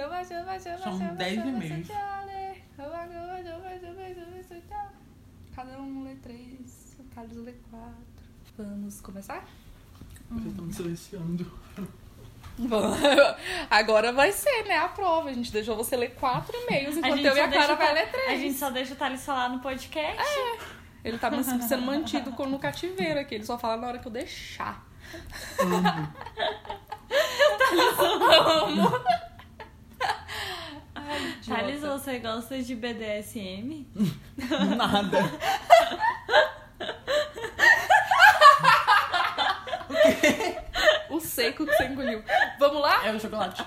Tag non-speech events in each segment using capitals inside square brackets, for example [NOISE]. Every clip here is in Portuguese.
chama, chama, chama, São chama, 10 chama, e-mails. chama, chama, chama, chama, chama, chama, chama, chama. Cada um lê três, o Carlos lê quatro. Vamos começar? Vocês estão me silenciando. Bom, agora vai ser, né, a prova. A gente deixou você ler quatro e-mails, enquanto eu e a Clara vai ler três. A gente só deixa o Thales falar no podcast. Ele tá sendo mantido no cativeiro aqui. Ele só fala na hora que eu deixar. Ai, idiota. Thales, você gosta de BDSM? [LAUGHS] Nada. [LAUGHS] O seco que você engoliu. Vamos lá? É o chocolate.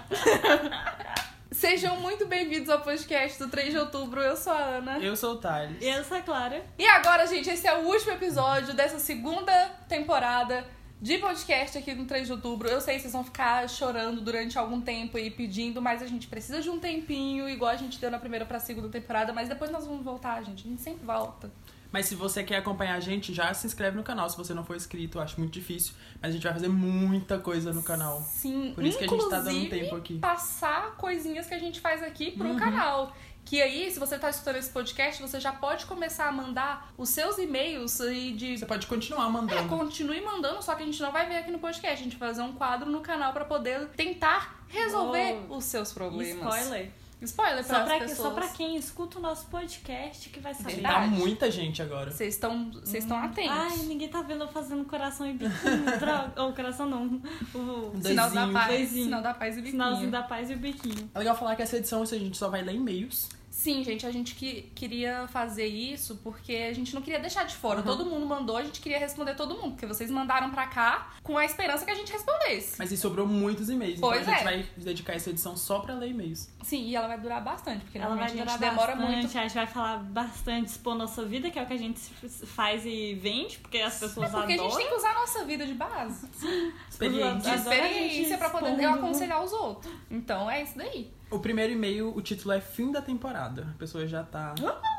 [LAUGHS] Sejam muito bem-vindos ao podcast do 3 de outubro. Eu sou a Ana. Eu sou o Thales. E eu sou a Clara. E agora, gente, esse é o último episódio dessa segunda temporada de podcast aqui no 3 de outubro. Eu sei que vocês vão ficar chorando durante algum tempo e pedindo, mas a gente precisa de um tempinho, igual a gente deu na primeira pra segunda temporada, mas depois nós vamos voltar, gente. A gente sempre volta. Mas se você quer acompanhar a gente, já se inscreve no canal. Se você não for inscrito, acho muito difícil. Mas a gente vai fazer muita coisa no canal. Sim, Por isso que a gente tá dando tempo aqui. passar coisinhas que a gente faz aqui pro Uhum. canal. Que aí, se você tá escutando esse podcast, você já pode começar a mandar os seus e-mails e de Você pode continuar É, mandando. continue mandando, só que a gente não vai ver aqui no podcast. A gente vai fazer um quadro no canal pra poder tentar resolver Uou. os seus problemas. Spoiler. Spoiler Só para pra, as pessoas. só pra quem escuta o nosso podcast que vai saber. Tá muita gente agora. Vocês estão vocês estão atentos. Ai, ninguém tá vendo eu fazendo coração e biquinho. Droga. [LAUGHS] Ou coração não. O Sinal da paz, Doisinho. sinal da paz e biquinho. sinalzinho da paz e o biquinho. É legal falar que essa edição a gente só vai ler e-mails. Sim, gente, a gente que, queria fazer isso porque a gente não queria deixar de fora. Uhum. Todo mundo mandou, a gente queria responder todo mundo, porque vocês mandaram pra cá com a esperança que a gente respondesse. Mas e sobrou muitos e-mails. Pois então a gente é. vai dedicar essa edição só pra ler e-mails. Sim, e ela vai durar bastante, porque Ela vai normalmente a durar gente demora bastante, muito. a gente vai falar bastante, expor nossa vida, que é o que a gente faz e vende, porque as pessoas É porque a adoram. gente tem que usar a nossa vida de base. A experiência gente pra poder aconselhar os outros. Então é isso daí. O primeiro e-mail, o título é Fim da Temporada. A pessoa já tá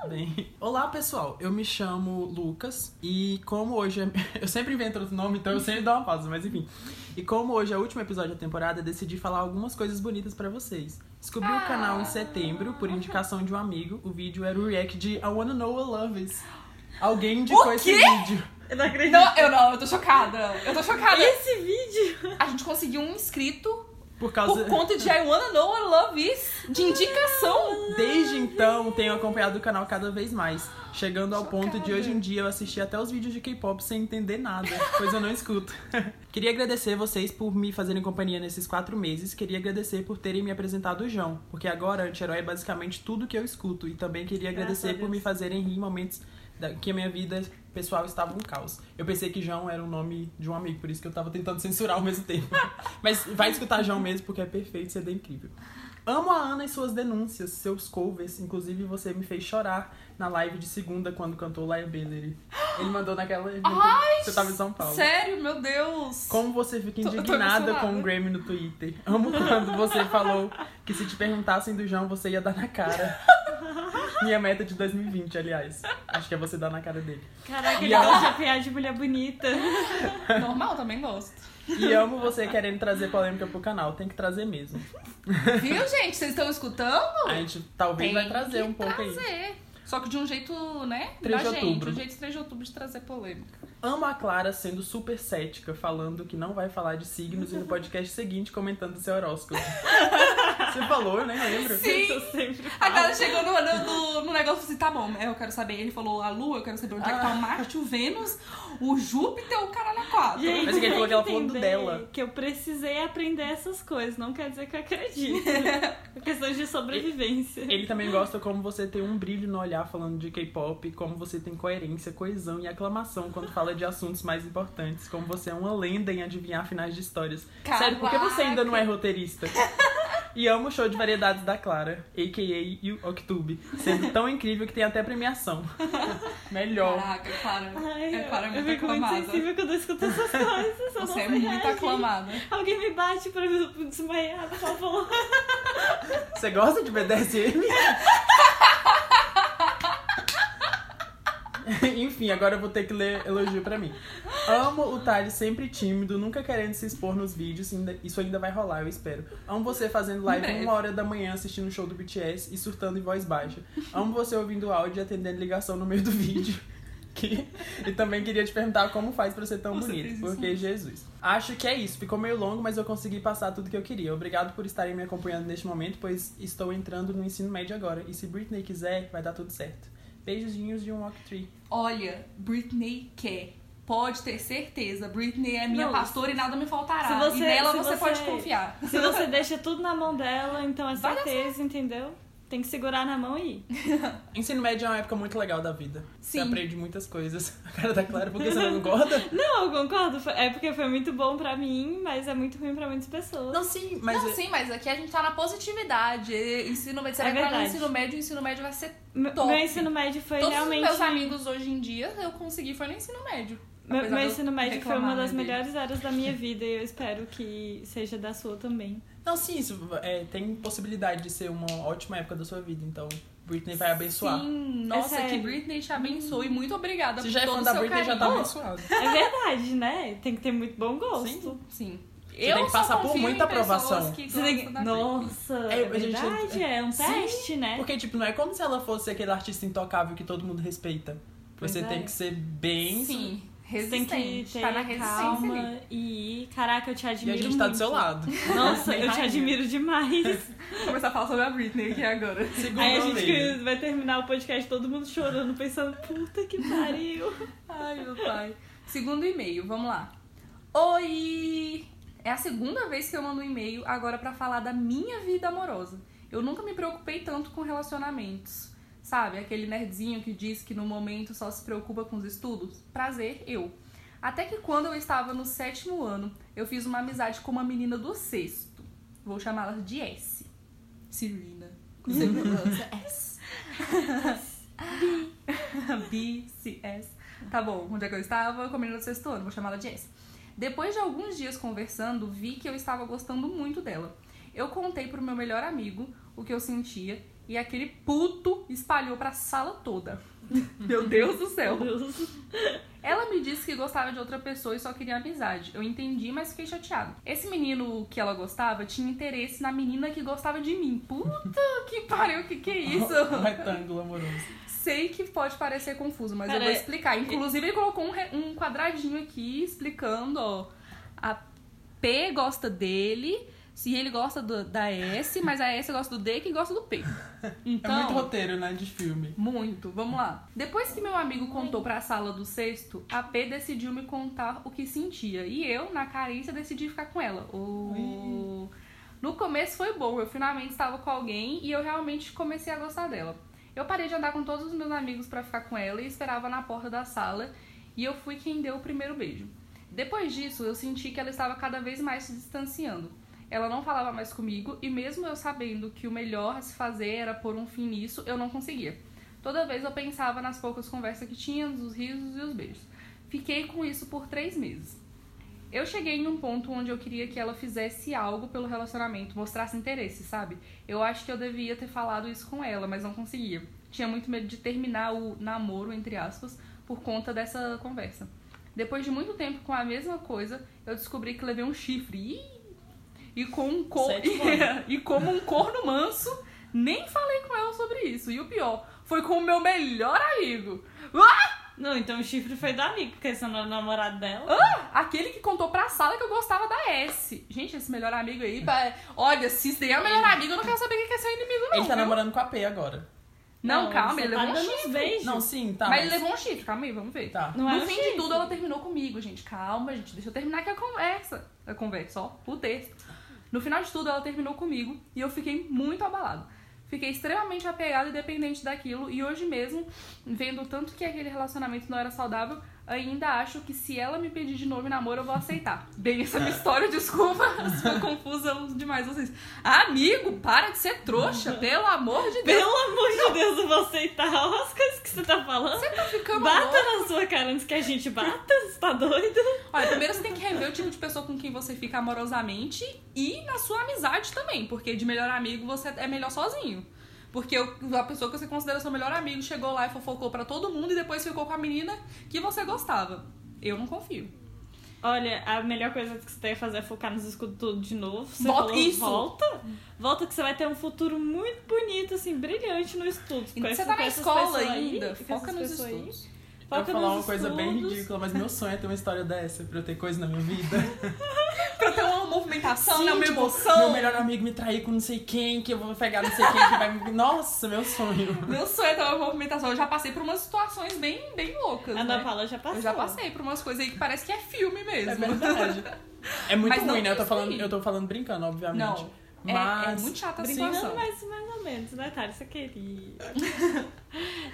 bem. Olá, pessoal. Eu me chamo Lucas e como hoje é... [LAUGHS] Eu sempre invento outro nome, então eu sempre dou uma pausa, mas enfim. E como hoje é o último episódio da temporada, decidi falar algumas coisas bonitas pra vocês. Descobri o canal em setembro por indicação de um amigo. O vídeo era o react de I Wanna Know What Love Is. Alguém indicou esse vídeo. Eu não acredito. Não, eu não, eu tô chocada. Eu tô chocada. Esse vídeo! A gente conseguiu um inscrito Por causa. por conta de I Wanna Know What Love Is de indicação. Desde então, tenho acompanhado o canal cada vez mais, chegando ao ponto de Chocada. hoje em dia eu assistir até os vídeos de K-pop sem entender nada, pois eu não escuto. [LAUGHS] Queria agradecer vocês por me fazerem companhia nesses quatro meses. Queria agradecer por terem me apresentado o João, porque agora anti-herói é basicamente tudo que eu escuto. E também queria Graças agradecer a por me fazerem rir em momentos que a minha vida pessoal estava um caos. Eu pensei que João era o nome de um amigo, por isso que eu tava tentando censurar ao mesmo tempo. [LAUGHS] Mas vai escutar João mesmo, porque é perfeito, você é incrível. Amo a Ana e suas denúncias, seus covers. Inclusive, você me fez chorar na live de segunda quando cantou Liability. Ele mandou naquela. [GASPS] Ai, você tava em São Paulo. Sério, meu Deus. Como você fica Tô- tô indignada emocionada. com o Grammy no Twitter. Amo quando você falou que se te perguntassem do João, você ia dar na cara. Minha meta de 2020, aliás. Acho que é você dar na cara dele. Caraca, E ele ela- gosta de apiar de mulher bonita. [LAUGHS] Normal, também gosto. E amo você querendo trazer polêmica pro canal. Tem que trazer mesmo. Viu, gente? Vocês estão escutando? A gente talvez Tem vai trazer um pouco aí. Só que de um jeito, né? 3 de da gente. outubro. Um jeito 3 de outubro de trazer polêmica. Amo a Clara sendo super cética, falando que não vai falar de signos e no podcast seguinte comentando seu horóscopo. [LAUGHS] Você falou, eu nem lembro. Sim. Eu sempre A falo. cara chegou no, no, no negócio e assim: tá bom, eu quero saber. Ele falou a Lua, eu quero saber onde é que tá o Marte, o Vênus, o Júpiter, o caralho a quatro. Gente, Mas que ele falou que ela falou dela. Que eu precisei aprender essas coisas, não quer dizer que eu acredito. [LAUGHS] É questão de sobrevivência. Ele também gosta como você tem um brilho no olhar falando de K-pop, como você tem coerência, coesão e aclamação quando fala de assuntos mais importantes, como você é uma lenda em adivinhar finais de histórias. Sério, por que você ainda não é roteirista? E [LAUGHS] amo o show de variedades da Clara, a.k.a. o Octube, sendo tão incrível que tem até premiação. [LAUGHS] Melhor. Caraca, Clara. Ai, é Clara eu muito fico muito aclamada. sensível quando eu escuto essas [LAUGHS] coisas. eu Você é muito reagir. aclamada. Alguém me bate pra eu desmaiar, por favor. [LAUGHS] Você gosta de BDSM? Enfim, agora eu vou ter que ler elogio pra mim. Amo o Thales sempre tímido, nunca querendo se expor nos vídeos. Isso ainda vai rolar, eu espero. Amo você fazendo live Breve. uma hora da manhã assistindo o show do BTS e surtando em voz baixa. Amo você ouvindo áudio e atendendo ligação no meio do vídeo. [LAUGHS] Que- E também queria te perguntar como faz pra ser tão fez bonito, porque mesmo. Jesus. Acho que é isso, ficou meio longo, mas eu consegui passar tudo que eu queria. Obrigado por estarem me acompanhando neste momento, pois estou entrando no ensino médio agora. E se Britney quiser, vai dar tudo certo. Beijinhos de um Walk Tree. Olha, Britney quer. Pode ter certeza. Britney é minha Não, pastora e nada me faltará. se você- e nela se você, você- pode confiar. Se você [LAUGHS] deixa tudo na mão dela, então é certeza, entendeu? Tem que segurar na mão e ir. [LAUGHS] Ensino médio é uma época muito legal da vida. Você Sim. aprende muitas coisas. [LAUGHS] A cara da Clara, porque você não concorda? Não, eu concordo. É porque foi muito bom pra mim, mas é muito ruim pra muitas pessoas. Não, sim, mas. Não, é- sim, mas aqui a gente tá na positividade. Ensino médio, você É vai entrar no verdade. ensino médio, o ensino médio vai ser top. Meu ensino médio foi Todos realmente. os meus amigos hoje em dia eu consegui foi no ensino médio. Meu, Apesar meu de eu ensino médio foi uma das né, dele. melhores eras da minha vida e eu espero que seja da sua também. Não, sim, isso é, tem possibilidade de ser uma ótima época da sua vida, então Britney vai abençoar. Sim, nossa, que sério. Britney te abençoe. Muito obrigada Se por já é todo fã o da Britney, já tá carinho. abençoado. É verdade, né? Tem que ter muito bom gosto. Sim. Sim. Você tem que passar por muita aprovação. que Você tem que-. Nossa, É, é, gente- verdade, é um Sim, teste, né? Porque, tipo, não é como se ela fosse aquele artista intocável que todo mundo respeita. Você Pois é. tem que ser bem. Sim, Você tem resistente. que ter tá na resistência calma ali. e. Caraca, eu te E admiro a gente tá do seu lado. Nossa, [LAUGHS] eu te admiro demais. [LAUGHS] Começar a falar sobre a Britney aqui agora. Segundo Aí a gente vai terminar o podcast todo mundo chorando, pensando, puta que pariu. [LAUGHS] Ai, meu pai. Segundo e-mail, vamos lá. Oi! É a segunda vez que eu mando um e-mail agora pra falar da minha vida amorosa. Eu nunca me preocupei tanto com relacionamentos. Sabe, aquele nerdzinho que diz que no momento só se preocupa com os estudos? Prazer, eu. Até que quando eu estava no sétimo ano, eu fiz uma amizade com uma menina do sexto. Vou chamá-la de S. Serena. Com segurança, S. [LAUGHS] B, C, S. Tá bom, onde é que eu estava? Com a menina do sexto ano, vou chamá-la de S. Depois de alguns dias conversando, vi que eu estava gostando muito dela. Eu contei pro meu melhor amigo o que eu sentia e aquele puto espalhou pra sala toda. [LAUGHS] Meu Deus do céu. Meu Deus. Ela me disse que gostava de outra pessoa e só queria amizade. Eu entendi, mas fiquei chateado. Esse menino que ela gostava tinha interesse na menina que gostava de mim. Puta que pariu, que que é [LAUGHS] isso? Um retângulo amoroso. Sei que pode parecer confuso, mas eu vou explicar. Inclusive, ele colocou um, re- um quadradinho aqui explicando, ó. A P gosta dele, se ele gosta do- da S, mas a S gosta do D que gosta do P. Então, [LAUGHS] É muito roteiro, né, de filme. muito, vamos lá. Depois que meu amigo contou pra sala do sexto, a P decidiu me contar o que sentia. E eu, na carência, decidi ficar com ela. No começo foi bom, eu finalmente estava com alguém e eu realmente comecei a gostar dela. Eu parei de andar com todos os meus amigos pra ficar com ela e esperava na porta da sala e eu fui quem deu o primeiro beijo. Depois disso, eu senti que ela estava cada vez mais se distanciando. Ela não falava mais comigo e mesmo eu sabendo que o melhor a se fazer era pôr um fim nisso, eu não conseguia. Toda vez eu pensava nas poucas conversas que tínhamos, os risos e os beijos. Fiquei com isso por três meses. Eu cheguei em um ponto onde eu queria que ela fizesse algo pelo relacionamento, mostrasse interesse, sabe? Eu acho que eu devia ter falado isso com ela, mas não conseguia. Tinha muito medo de terminar o namoro, entre aspas, por conta dessa conversa. Depois de muito tempo com a mesma coisa, eu descobri que levei um chifre. Ih! E com um cor... [LAUGHS] E como um corno manso, nem falei com ela sobre isso. E o pior, foi com o meu melhor amigo. Ah! Não, então o chifre foi do amigo, porque esse não é o namorado dela. Aquele que contou pra sala que eu gostava da S. Gente, esse melhor amigo aí, olha, se isso daí é o melhor amigo, eu não quero saber quem que é seu inimigo, não. Ele tá viu? namorando com a P agora. Não, calma, só ele tá levou um chifre. Não, sim, tá. mas ele levou um chifre, calma aí, vamos ver. Tá. Não no é fim chifre. de tudo, ela terminou comigo, gente. Calma, gente. Deixa eu terminar aqui a conversa. A conversa, ó. O texto. No final de tudo, ela terminou comigo e eu fiquei muito abalado. Fiquei extremamente apegada e dependente daquilo. E hoje mesmo, vendo tanto que aquele relacionamento não era saudável, ainda acho que se ela me pedir de novo em namoro, eu vou aceitar. Bem, essa é minha história, desculpa [LAUGHS] se confusa demais vocês. Amigo, para de ser trouxa, pelo amor de Deus. Pelo amor de Deus, eu vou aceitar as coisas que você tá falando. Você tá ficando Bata louco. na sua cara antes que a gente bata, você tá doido? Olha, primeiro você tem que rever o tipo de pessoa com quem você fica amorosamente e na sua amizade também, porque de melhor amigo você é melhor sozinho. Porque a pessoa que você considera seu melhor amigo chegou lá e fofocou pra todo mundo e depois ficou com a menina que você gostava. Eu não confio. Olha, a melhor coisa que você tem que fazer é focar nos escudos tudo de novo. Você Volta- falou, isso. Volta. Volta que você vai ter um futuro muito bonito, assim, brilhante no estudo. Você tá na escola aí, ainda. com Foca nos pessoas aí. Estudos. Eu vou Foca falar uma coisa bem ridícula, mas meu sonho é ter uma história dessa, pra eu ter coisa na minha vida. [LAUGHS] Pra ter uma movimentação, Sim, né? Uma tipo, emoção. Meu melhor amigo me trair com não sei quem, que eu vou pegar não sei quem, que vai me... Nossa, meu sonho. Meu sonho é ter uma movimentação. Eu já passei por umas situações bem, bem loucas. A Ana né? Paula já passou. Eu já passei por umas coisas aí que parece que é filme mesmo. É verdade. É muito Mas ruim, né? Eu tô, falando, eu tô falando brincando, obviamente. Não. É, Mas... é muito chata a situação. mas mais ou menos, né, Thali? Você queria. [LAUGHS]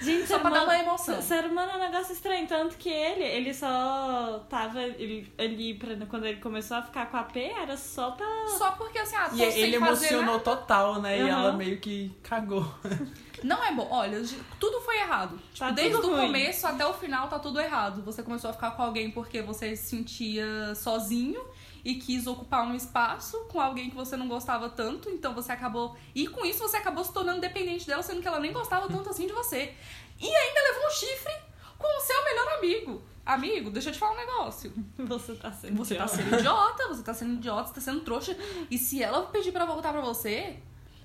Gente, Só pra dar humano- uma emoção. Ser humano é um negócio estranho, tanto que ele, ele só tava ele- ali pra, quando ele começou a ficar com a P, era só pra. Só porque assim, ah, tô E ele emocionou nada. total, né? E Uhum. ela meio que cagou. [LAUGHS] Não é bom. Olha, tudo foi errado. Tipo, Tá desde o ruim. começo até o final tá tudo errado. Você começou a ficar com alguém porque você se sentia sozinho e quis ocupar um espaço com alguém que você não gostava tanto, então você acabou. E com isso você acabou se tornando dependente dela, sendo que ela nem gostava tanto assim de você. E ainda levou um chifre com o seu melhor amigo. Amigo, deixa eu te falar um negócio. Você tá sendo. Você tá idiota. sendo idiota, você tá sendo idiota, você tá sendo trouxa. E se ela pedir pra voltar pra você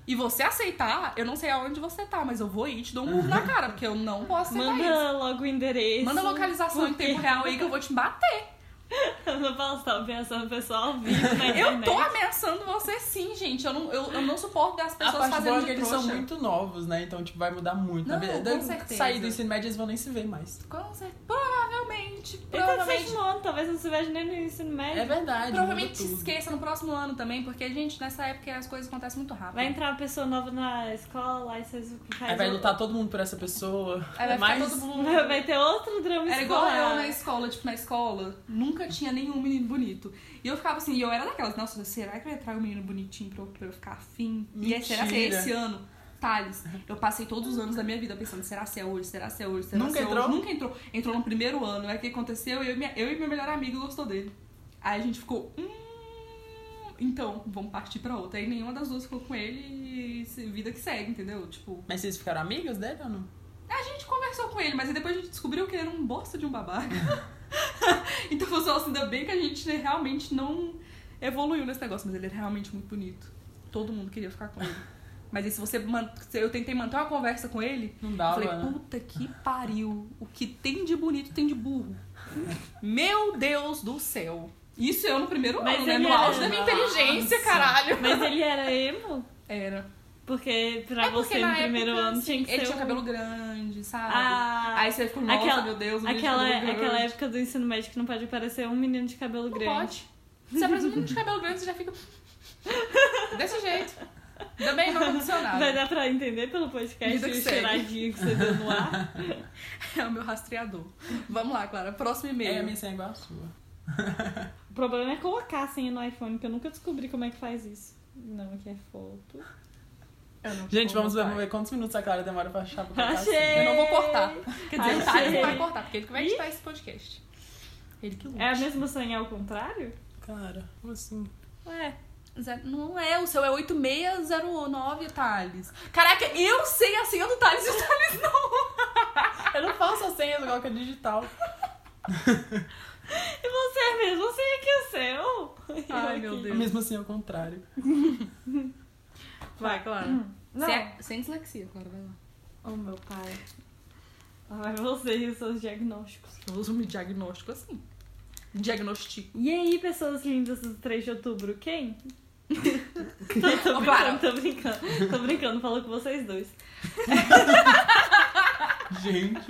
e você aceitar, eu não sei aonde você tá, mas eu vou ir e te dou um murro na cara, porque eu não posso aceitar isso. Manda logo o endereço. Manda localização em tempo real aí que eu vou te bater. Ana Paula, você tava pensando pessoal ao vivo na Eu tô ameaçando você sim, gente. Eu não, eu, eu não suporto das A pessoas parte boa fazendo é que eles são muito novos, né? Então, tipo, vai mudar muito. Não, Na verdade, com certeza. Sair do ensino médio, eles vão nem se ver mais. Com certeza. Provavelmente. Tá Provavelmente. sétimo ano, talvez não se veja nem no ensino médio. É verdade, Provavelmente se esqueça no próximo ano também, porque, gente, nessa época as coisas acontecem muito rápido. Vai entrar uma pessoa nova na escola, aí vocês fazem Aí vai lutar todo mundo por essa pessoa. Aí vai Mas... ficar todo mundo. [LAUGHS] Vai ter outro drama Era igual eu na escola, tipo, na escola, nunca tinha nenhum menino bonito. E eu ficava assim, e eu era daquelas, nossa, será que vai entrar um menino bonitinho pra eu, pra eu ficar afim? E aí, será que é Mentira. esse ano? Thales, eu passei todos os anos da minha vida pensando, será que é hoje? Será que é hoje? Será Nunca que é entrou? hoje? Nunca entrou. Entrou no primeiro ano. Aí o que aconteceu? Eu e, minha, eu e meu melhor amigo gostou dele. Aí a gente ficou, hum, então, vamos partir pra outra. Aí nenhuma das duas ficou com ele e se- vida que segue, entendeu? Tipo, Mas vocês ficaram amigas dele ou não? a gente conversou com ele, mas depois a gente descobriu que ele era um bosta de um babaca. [LAUGHS] [LAUGHS] então foi só assim, ainda bem que a gente né, realmente não evoluiu nesse negócio, mas ele era realmente muito bonito. Todo mundo queria ficar com ele. [LAUGHS] Mas aí se você man- se eu tentei manter uma conversa com ele, Não eu dava, falei, né? puta que pariu. O que tem de bonito tem de burro. [LAUGHS] Meu Deus do céu. Isso eu no primeiro Mas ano, né? No era- auge da minha inteligência, Nossa. caralho. Mas ele era emo? Era. Porque pra É porque você no primeiro época, ano tinha assim, que ele ser tinha um- cabelo grande, sabe? Ah, Aí você ficou, nossa, aquela- meu Deus, o menino de aquela, cabelo grande. aquela época do ensino médio que não pode aparecer um menino de cabelo Não grande. pode. Você aparece um menino de cabelo grande, você já fica. [LAUGHS] Desse jeito. Também não aconteceu nada. Vai dar pra entender pelo podcast que o cheiradinho que você deu no ar. [LAUGHS] É o meu rastreador. Vamos lá, Clara. Próximo e-mail. É, a minha senha é igual a sua. O problema é colocar a senha no iPhone, que eu nunca descobri como é que faz isso. Não, aqui é foto. Gente, vamos ver, vamos ver quantos minutos a Clara demora pra achar pra a Achei! senha. Eu não vou cortar. Quer dizer, o Thales não vai cortar, porque ele que vai editar esse podcast. Ele que lute. É a mesma senha ao contrário? Cara, como assim? Ué, Não é, o seu é 8609, Thales. Caraca, eu sei a senha do Thales e o Thales não. [LAUGHS] Eu não faço a senha igual que é digital. [LAUGHS] e você é mesma senha que o seu? Ai, Eu meu. Deus. Mesmo assim, ao contrário. Vai, Clara. Não. Sem, sem dislexia, Clara, vai lá. Oh, meu pai. Lá vai você e os seus diagnósticos. Eu uso um diagnóstico assim. Diagnostico. E aí, pessoas lindas do 3 de outubro, quem? [LAUGHS] tô brincando, tô brincando. Tô brincando, falou com vocês dois. [LAUGHS] Gente.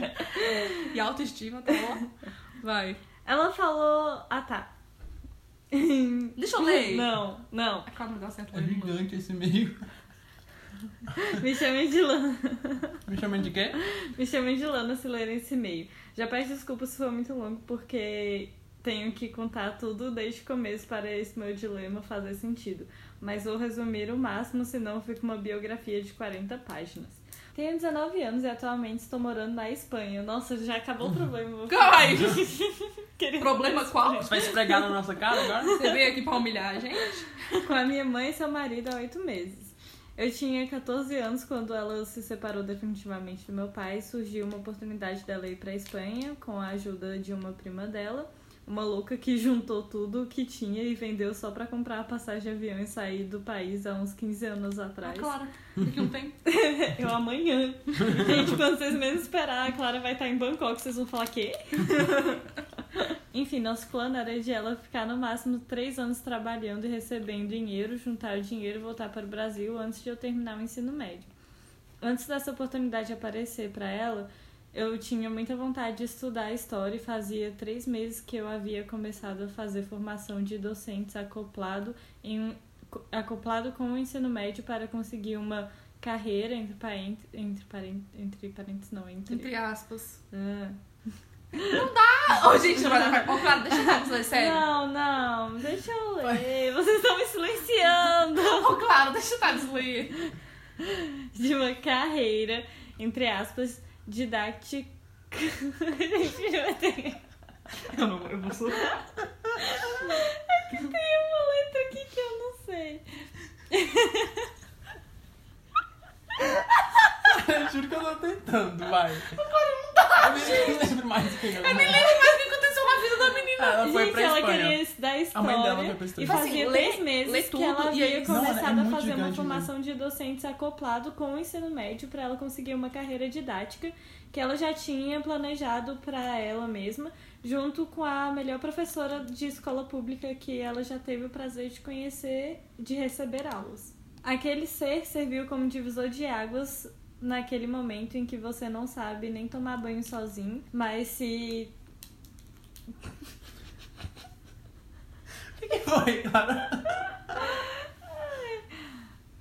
E autoestima tá ó. Vai. Ela falou. Ah, tá. Deixa eu ler. Não, não. A Clara não dá certo. É gigante esse meio. [LAUGHS] Me chamem de Lana. Me chamando de quê? Me chamem de Lana se lerem esse e-mail. Já peço desculpas se for muito longo, porque tenho que contar tudo desde o começo para esse meu dilema fazer sentido. Mas vou resumir o máximo, senão fica uma biografia de 40 páginas. Tenho 19 anos e atualmente estou morando na Espanha. Nossa, já acabou o problema. [LAUGHS] Queria- Problema qual? Você vai esfregar na nossa cara agora? Você veio aqui pra humilhar a gente? Com a minha mãe e seu marido há oito meses. Eu tinha 14 anos quando ela se separou definitivamente do meu pai. Surgiu uma oportunidade dela ir pra Espanha com a ajuda de uma prima dela. Uma louca que juntou tudo que tinha e vendeu só pra comprar a passagem de avião e sair do país há uns 15 anos Ah, atrás. Clara, daqui um tempo. [LAUGHS] Eu amanhã. Gente, quando vocês menos esperar, a Clara vai estar em Bangkok, vocês vão falar quê? [LAUGHS] [LAUGHS] Enfim, nosso plano era de ela ficar no máximo três anos trabalhando e recebendo dinheiro, juntar o dinheiro e voltar para o Brasil antes de eu terminar o ensino médio. Antes dessa oportunidade aparecer para ela, eu tinha muita vontade de estudar história e fazia três meses que eu havia começado a fazer formação de docentes acoplado, em, acoplado com o ensino médio para conseguir uma carreira entre parentes, entre parentes, entre parentes não, entre, Entre aspas. Ah. Ah, Ô, gente, não vai dar pra... Ô, Clara, deixa eu você, sério. Não, não, deixa eu ler. Vocês estão me silenciando. Ô, Clara, deixa eu dar ler. De uma carreira, entre aspas, didática. Gente, eu não eu vou sofrer. tem uma letra aqui que eu não sei. [LAUGHS] Eu juro que eu tô tentando, vai. Agora não dá, Eu nem lembro mais o que eu Eu nem lembro mais o que aconteceu na vida da menina. Ela foi Gente, pra ela Espanha. queria estudar história. A mãe dela foi pra E Espanha. fazia Tipo assim, três lê- meses lê que ela havia aí- Não, é começado a fazer uma gigante formação de docentes acoplado com o ensino médio para ela conseguir uma carreira didática que ela já tinha planejado para ela mesma, junto com a melhor professora de escola pública que ela já teve o prazer de conhecer, de receber aulas. Aquele ser serviu como divisor de águas naquele momento em que você não sabe nem tomar banho sozinho, mas se [LAUGHS] O que foi, Clara?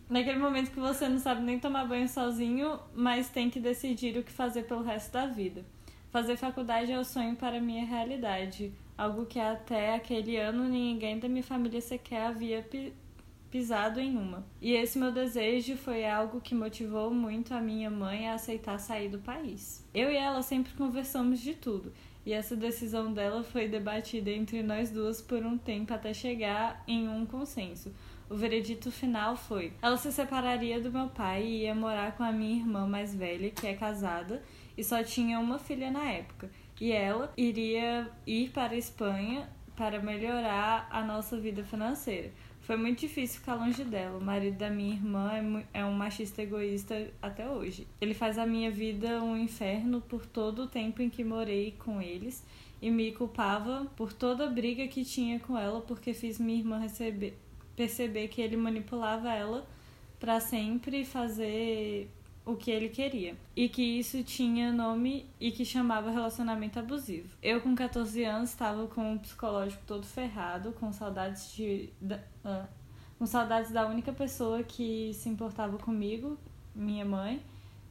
Naquele momento que você não sabe nem tomar banho sozinho, mas tem que decidir o que fazer pelo resto da vida. Fazer faculdade é o sonho para a minha realidade, algo que até aquele ano ninguém da minha família sequer havia pisado em uma. E esse meu desejo foi algo que motivou muito a minha mãe a aceitar sair do país. Eu e ela sempre conversamos de tudo, e essa decisão dela foi debatida entre nós duas por um tempo até chegar em um consenso. O veredito final foi: ela se separaria do meu pai e ia morar com a minha irmã mais velha, que é casada e só tinha uma filha na época. E ela iria ir para a Espanha para melhorar a nossa vida financeira. Foi muito difícil ficar longe dela. O marido da minha irmã é, é um machista egoísta até hoje. Ele faz a minha vida um inferno por todo o tempo em que morei com eles e me culpava por toda a briga que tinha com ela porque fiz minha irmã receber, perceber que ele manipulava ela para sempre fazer o que ele queria. E que isso tinha nome e que chamava relacionamento abusivo. Eu, com 14 anos, estava com o psicológico todo ferrado, com saudades de. Da, ah, com saudades da única pessoa que se importava comigo, minha mãe,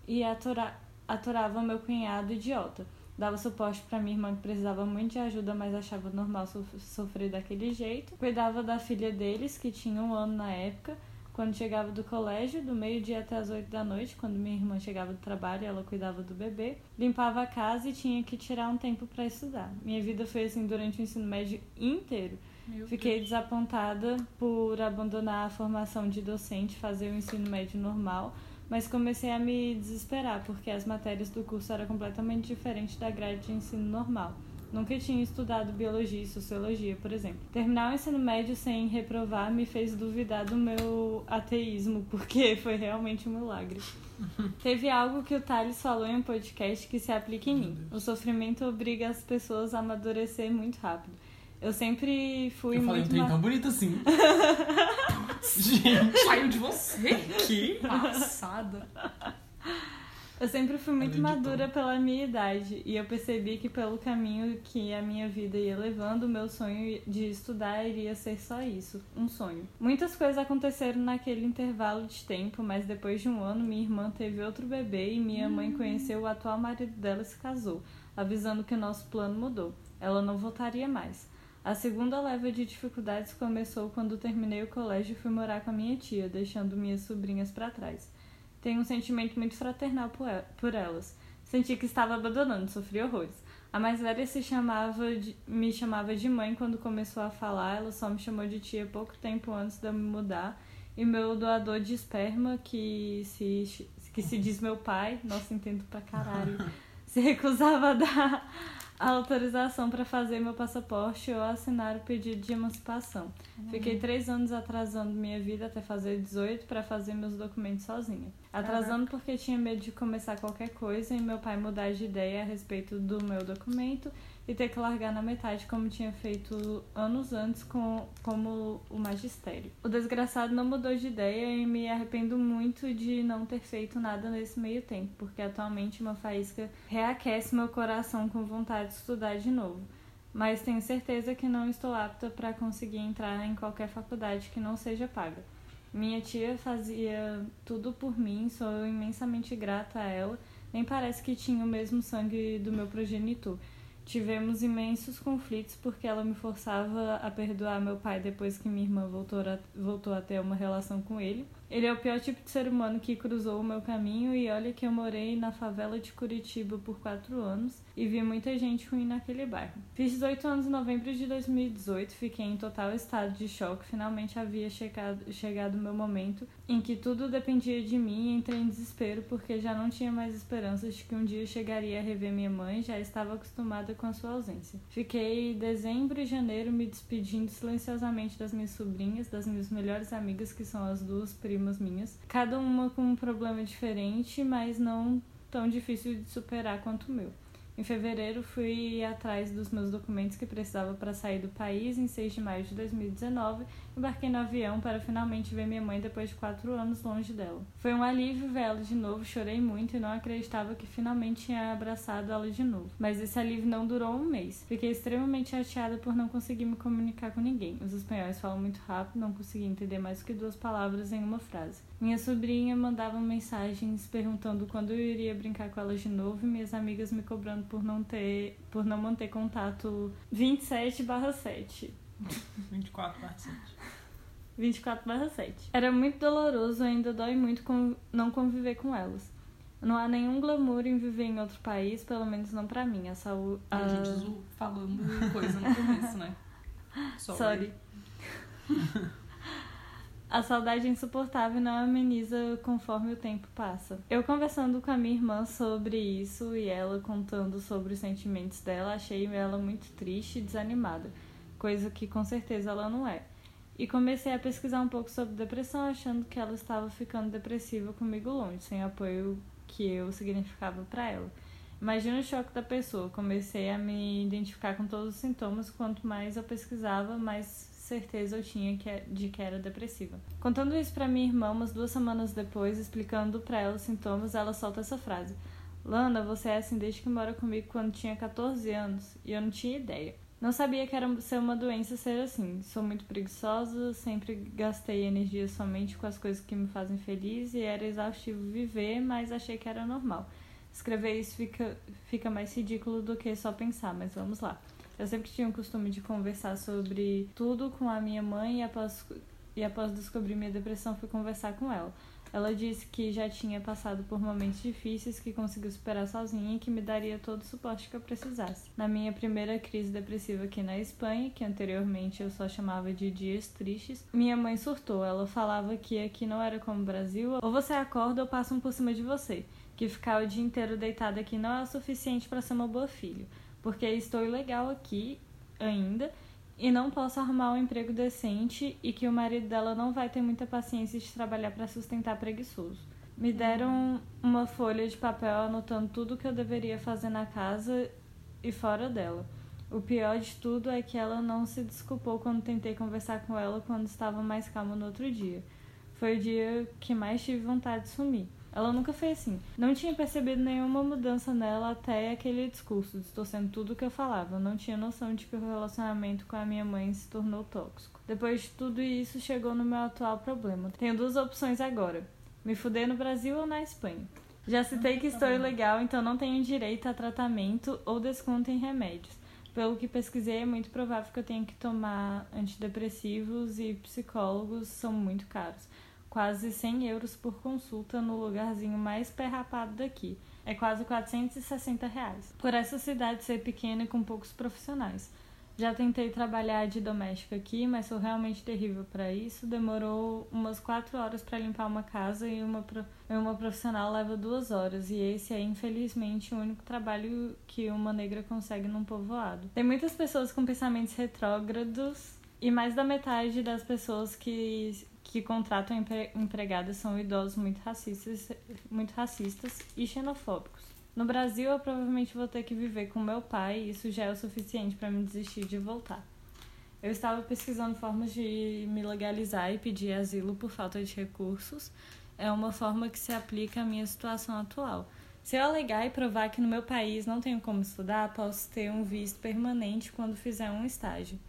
e atura, aturava meu cunhado idiota. Dava suporte para minha irmã que precisava muito de ajuda, mas achava normal sof- sofrer daquele jeito. Cuidava da filha deles, que tinha um ano na época. Quando chegava do colégio, do meio-dia até as oito da noite, quando minha irmã chegava do trabalho, ela cuidava do bebê. Limpava a casa e tinha que tirar um tempo para estudar. Minha vida foi assim durante o ensino médio inteiro. Meu Fiquei desapontada por abandonar a formação de docente, fazer o ensino médio normal, mas comecei a me desesperar porque as matérias do curso eram completamente diferentes da grade de ensino normal. Nunca tinha estudado biologia e sociologia, por exemplo. Terminar o ensino médio sem reprovar me fez duvidar do meu ateísmo, porque [LAUGHS] foi realmente um milagre. [LAUGHS] Teve algo que o Thales falou em um podcast que se aplica em mim. O sofrimento obriga as pessoas a amadurecer muito rápido. Eu sempre fui Eu falei um muito trem ma- tão bonito assim. [LAUGHS] Gente, Saiu de você? que? Passada. Eu sempre fui muito madura pela minha idade e eu percebi que pelo caminho que a minha vida ia levando, o meu sonho de estudar iria ser só isso, um sonho. Muitas coisas aconteceram naquele intervalo de tempo, mas depois de um ano minha irmã teve outro bebê e minha mãe conheceu o atual marido dela e se casou, avisando que o nosso plano mudou. Ela não voltaria mais. A segunda leva de dificuldades começou quando terminei o colégio e fui morar com a minha tia, deixando minhas sobrinhas para trás. Tenho um sentimento muito fraternal por el- por elas. Senti que estava abandonando, sofri horrores. A mais velha se chamava de- me chamava de mãe quando começou a falar, ela só me chamou de tia pouco tempo antes de eu me mudar e meu doador de esperma, que se, que se diz meu pai, nossa, entendo pra caralho, [LAUGHS] se recusava a dar a autorização para fazer meu passaporte ou assinar o pedido de emancipação. Uhum. Fiquei três anos atrasando minha vida até fazer 18 para fazer meus documentos sozinha. Atrasando porque tinha medo de começar qualquer coisa e meu pai mudar de ideia a respeito do meu documento e ter que largar na metade como tinha feito anos antes com como o magistério. O desgraçado não mudou de ideia e me arrependo muito de não ter feito nada nesse meio tempo, porque atualmente uma faísca reaquece meu coração com vontade de estudar de novo. Mas tenho certeza que não estou apta para conseguir entrar em qualquer faculdade que não seja paga. Minha tia fazia tudo por mim, sou imensamente grata a ela. Nem parece que tinha o mesmo sangue do meu progenitor. Tivemos imensos conflitos porque ela me forçava a perdoar meu pai depois que minha irmã voltou a, voltou a ter uma relação com ele. Ele é o pior tipo de ser humano que cruzou o meu caminho e olha que eu morei na favela de Curitiba por quatro anos e vi muita gente ruim naquele bairro. Fiz 18 anos em novembro de 2018, fiquei em total estado de choque, finalmente havia chegado, chegado meu momento em que tudo dependia de mim e entrei em desespero porque já não tinha mais esperanças de que um dia chegaria a rever minha mãe, já estava acostumada com a sua ausência. Fiquei dezembro e janeiro me despedindo silenciosamente das minhas sobrinhas, das minhas melhores amigas que são as duas primas minhas, cada uma com um problema diferente, mas não tão difícil de superar quanto o meu. Em fevereiro, fui atrás dos meus documentos que precisava para sair do país. Em 6 de maio de 2019, embarquei no avião para finalmente ver minha mãe depois de quatro anos longe dela. Foi um alívio vê-la de novo, chorei muito e não acreditava que finalmente tinha abraçado ela de novo. Mas esse alívio não durou um mês. Fiquei extremamente chateada por não conseguir me comunicar com ninguém. Os espanhóis falam muito rápido, não consegui entender mais que duas palavras em uma frase. Minha sobrinha mandava mensagens perguntando quando eu iria brincar com ela de novo e minhas amigas me cobrando por não ter, por não manter contato 27/7. 24/7. 24/7. Era muito doloroso, ainda dói muito com, não conviver com elas. Não há nenhum glamour em viver em outro país, pelo menos não pra mim. A saúde. A... a gente falando coisa no começo, né? [LAUGHS] Sorry. Sorry. [LAUGHS] A saudade é insuportável não ameniza conforme o tempo passa. Eu conversando com a minha irmã sobre isso e ela contando sobre os sentimentos dela, achei ela muito triste e desanimada, coisa que com certeza ela não é. E comecei a pesquisar um pouco sobre depressão, achando que ela estava ficando depressiva comigo longe, sem apoio que eu significava para ela. Imagina o choque da pessoa. Comecei a me identificar com todos os sintomas. Quanto mais eu pesquisava, mais certeza eu tinha que, é, de que era depressiva. Contando isso para minha irmã umas duas semanas depois, explicando para ela os sintomas, ela solta essa frase: Lana, você é assim desde que mora comigo quando tinha 14 anos e eu não tinha ideia. Não sabia que era ser uma doença ser assim. Sou muito preguiçosa, sempre gastei energia somente com as coisas que me fazem feliz e era exaustivo viver, mas achei que era normal. Escrever isso fica, fica mais ridículo do que só pensar, mas vamos lá. Eu sempre tinha o costume de conversar sobre tudo com a minha mãe e após, e após descobrir minha depressão fui conversar com ela. Ela disse que já tinha passado por momentos difíceis, que conseguiu superar sozinha e que me daria todo o suporte que eu precisasse. Na minha primeira crise depressiva aqui na Espanha, que anteriormente eu só chamava de dias tristes, minha mãe surtou. Ela falava que aqui não era como o Brasil, ou você acorda ou passam por cima de você, que ficar o dia inteiro deitada aqui não é o suficiente para ser uma boa filha porque estou ilegal aqui ainda e não posso arrumar um emprego decente e que o marido dela não vai ter muita paciência de trabalhar para sustentar preguiçoso. Me deram uma folha de papel anotando tudo que eu deveria fazer na casa e fora dela. O pior de tudo é que ela não se desculpou quando tentei conversar com ela quando estava mais calma no outro dia. Foi o dia que mais tive vontade de sumir. Ela nunca foi assim. Não tinha percebido nenhuma mudança nela até aquele discurso, distorcendo tudo o que eu falava. não tinha noção de que o relacionamento com a minha mãe se tornou tóxico. Depois de tudo isso, chegou no meu atual problema. Tenho duas opções agora: me fuder no Brasil ou na Espanha. Já citei que estou ilegal, então não tenho direito a tratamento ou desconto em remédios. Pelo que pesquisei, é muito provável que eu tenha que tomar antidepressivos e psicólogos são muito caros quase 100 euros por consulta no lugarzinho mais perrapado daqui. É quase 460 reais. Por essa cidade ser pequena e com poucos profissionais. Já tentei trabalhar de doméstica aqui, mas sou realmente terrível para isso. Demorou umas quatro horas para limpar uma casa e uma, uma profissional leva duas horas. E esse é, infelizmente, o único trabalho que uma negra consegue num povoado. Tem muitas pessoas com pensamentos retrógrados e mais da metade das pessoas que, que contratam empregadas são idosos muito racistas, muito racistas e xenofóbicos. No Brasil, eu provavelmente vou ter que viver com meu pai e isso já é o suficiente para me desistir de voltar. Eu estava pesquisando formas de me legalizar e pedir asilo por falta de recursos. É uma forma que se aplica à minha situação atual. Se eu alegar e provar que no meu país não tenho como estudar, posso ter um visto permanente quando fizer um estágio.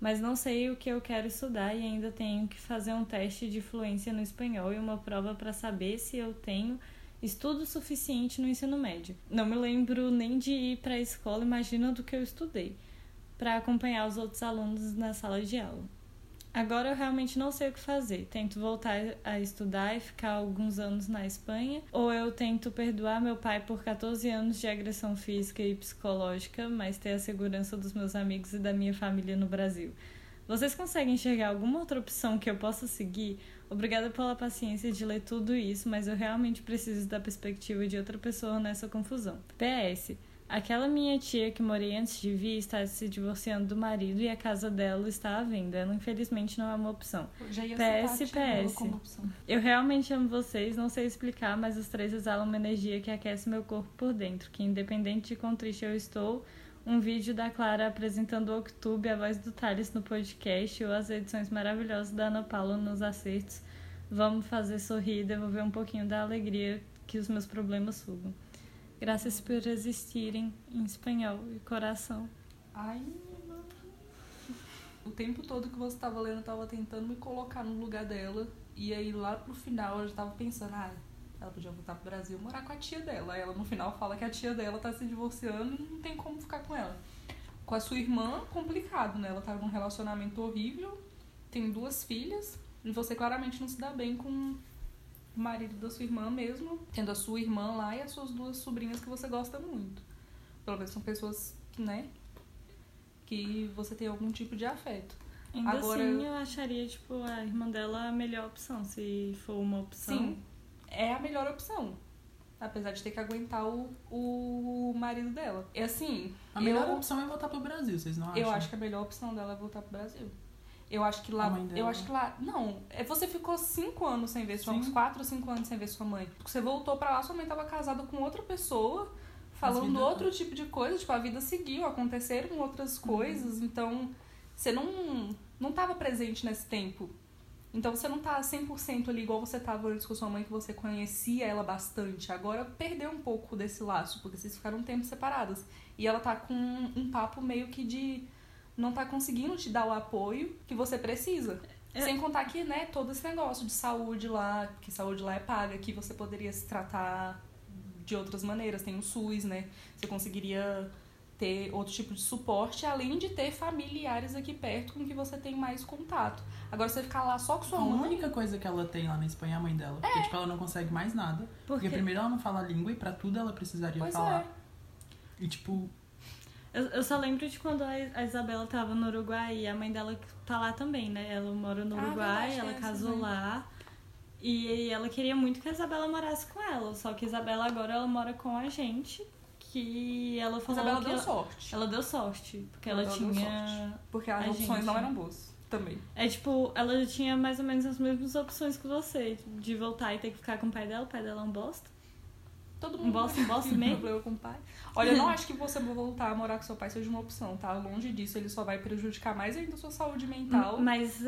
Mas não sei o que eu quero estudar e ainda tenho que fazer um teste de fluência no espanhol e uma prova para saber se eu tenho estudo suficiente no ensino médio. Não me lembro nem de ir para a escola, imagina do que eu estudei, para acompanhar os outros alunos na sala de aula. Agora eu realmente não sei o que fazer. Tento voltar a estudar e ficar alguns anos na Espanha, ou eu tento perdoar meu pai por 14 anos de agressão física e psicológica, mas ter a segurança dos meus amigos e da minha família no Brasil. Vocês conseguem enxergar alguma outra opção que eu possa seguir? Obrigada pela paciência de ler tudo isso, mas eu realmente preciso da perspectiva de outra pessoa nessa confusão. PS. Aquela minha tia que morei antes de vir está se divorciando do marido e a casa dela está à venda. Ela infelizmente não é uma opção. PS, PS. Eu realmente amo vocês, não sei explicar, mas os três exalam uma energia que aquece meu corpo por dentro, que independente de quão triste eu estou, um vídeo da Clara apresentando o Octube, a voz do Thales no podcast ou as edições maravilhosas da Ana Paula nos acertos. Vamos fazer sorrir e devolver um pouquinho da alegria que os meus problemas sugam. Graças por existirem em espanhol e coração. Ai. O tempo todo que você estava lendo, eu estava tentando me colocar no lugar dela. E aí lá pro final eu já tava pensando, ah, ela podia voltar pro Brasil morar com a tia dela. Ela no final fala que a tia dela tá se divorciando e não tem como ficar com ela. Com a sua irmã, complicado, né? Ela tá num relacionamento horrível, tem duas filhas, e você claramente não se dá bem com marido da sua irmã mesmo, tendo a sua irmã lá e as suas duas sobrinhas que você gosta muito. Pelo menos são pessoas, né? Que você tem algum tipo de afeto. Ainda Agora, assim, eu acharia, tipo, a irmã dela a melhor opção, se for uma opção. Sim, é a melhor opção. Apesar de ter que aguentar o, o marido dela. É assim. A melhor eu, opção é voltar pro Brasil, vocês não acham? Eu acho que a melhor opção dela é voltar pro Brasil. Eu acho que lá. Eu acho que lá. Não, é, você ficou cinco anos sem ver sua mãe. Quatro ou cinco anos sem ver sua mãe. Você voltou pra lá, sua mãe tava casada com outra pessoa, falando outro tipo de coisa. Tipo, a vida seguiu, aconteceram outras uhum. coisas. Uhum. Então, você não, não tava presente nesse tempo. Então você não tá 100% ali igual você tava antes com sua mãe, que você conhecia ela bastante. Agora perdeu um pouco desse laço, porque vocês ficaram um tempo separadas. E ela tá com um papo meio que de não tá conseguindo te dar o apoio que você precisa. É. Sem contar que, né, todo esse negócio de saúde lá, que saúde lá é paga, que você poderia se tratar de outras maneiras. Tem o SUS, né? Você conseguiria ter outro tipo de suporte, além de ter familiares aqui perto com que você tem mais contato. Agora você ficar lá só com sua a mãe. A única coisa que ela tem lá na Espanha é a mãe dela. É. Porque, tipo, ela não consegue mais nada. Por porque primeiro ela não fala a língua e pra tudo ela precisaria pois falar. É. E tipo. Eu, eu só lembro de quando a Isabela tava no Uruguai e a mãe dela tá lá também, né? Ela mora no ah, Uruguai, ah, ela casou lá. E ela queria muito que a Isabela morasse com ela. Só que a Isabela agora ela mora com a gente que ela falou Mas ela que deu ela, sorte. Ela deu sorte, porque ela, ela tinha porque as opções gente. não eram boas também. É tipo, ela tinha mais ou menos as mesmas opções que você, de voltar e ter que ficar com o pai dela, o pai dela é um bosta. Todo mundo bosta, bosta mesmo. problema com o pai. Olha, eu não [LAUGHS] acho que você voltar a morar com seu pai seja uma opção, tá? Longe disso, ele só vai prejudicar mais ainda a sua saúde mental. Mas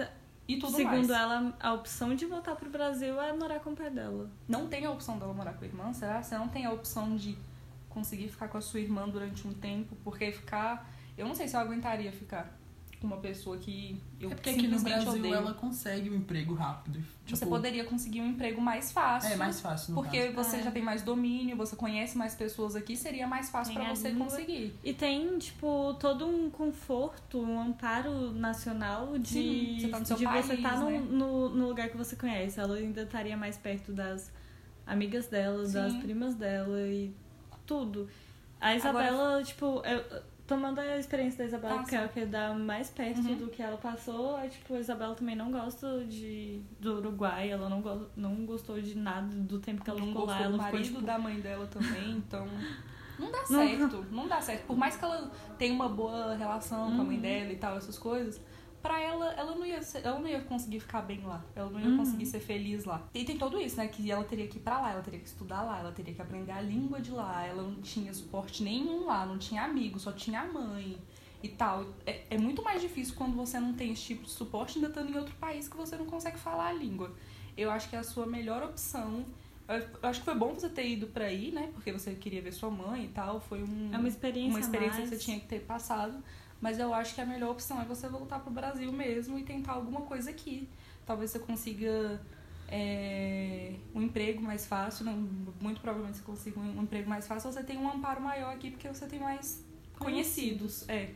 e tudo Segundo mais. ela, a opção de voltar pro Brasil é morar com o pai dela. Não tem a opção dela morar com a irmã, será? Você não tem a opção de conseguir ficar com a sua irmã durante um tempo, porque ficar. Eu não sei se eu aguentaria ficar com uma pessoa que eu é porque aqui no Brasil odeio. ela consegue um emprego rápido. Tipo, você poderia conseguir um emprego mais fácil. É, mais fácil. porque caso. você é. já tem mais domínio, você conhece mais pessoas aqui, seria mais fácil para você conseguir. E tem, tipo, todo um conforto, um amparo nacional de, Sim, você tá no seu de país, você estar tá né? no, no, no, lugar que você conhece. Ela ainda estaria mais perto das amigas dela, Sim. das primas dela e tudo. A Isabela, Agora... tipo, eu, tomando a experiência da Isabela, que é o que dá mais perto Uhum. do que ela passou, é tipo, a Isabela também não gosta de, do Uruguai, ela não, go, não gostou de nada do tempo que ela não ficou lá. do Ela ficou, marido tipo, da mãe dela também, então. Não dá Não. certo, não dá certo. Por mais que ela tenha uma boa relação com a mãe Uhum. dela e tal, essas coisas, pra ela, ela não ia ser- ela não ia conseguir ficar bem lá. Ela não ia Uhum. conseguir ser feliz lá. E tem tudo isso, né? Que ela teria que ir pra lá, ela teria que estudar lá, ela teria que aprender a língua de lá, ela não tinha suporte nenhum lá, não tinha amigo, só tinha a mãe e tal. É, é muito mais difícil quando você não tem esse tipo de suporte ainda estando em outro país que você não consegue falar a língua. Eu acho que é a sua melhor opção. Eu acho que foi bom você ter ido pra aí, né? Porque você queria ver sua mãe e tal. Foi um, É uma experiência uma experiência que você tinha que ter passado. Mas eu acho que a melhor opção é você voltar pro Brasil mesmo e tentar alguma coisa aqui. Talvez você consiga é, um emprego mais fácil. Não, muito provavelmente você consiga um emprego mais fácil. Ou você tem um amparo maior aqui porque você tem mais conhecidos. É.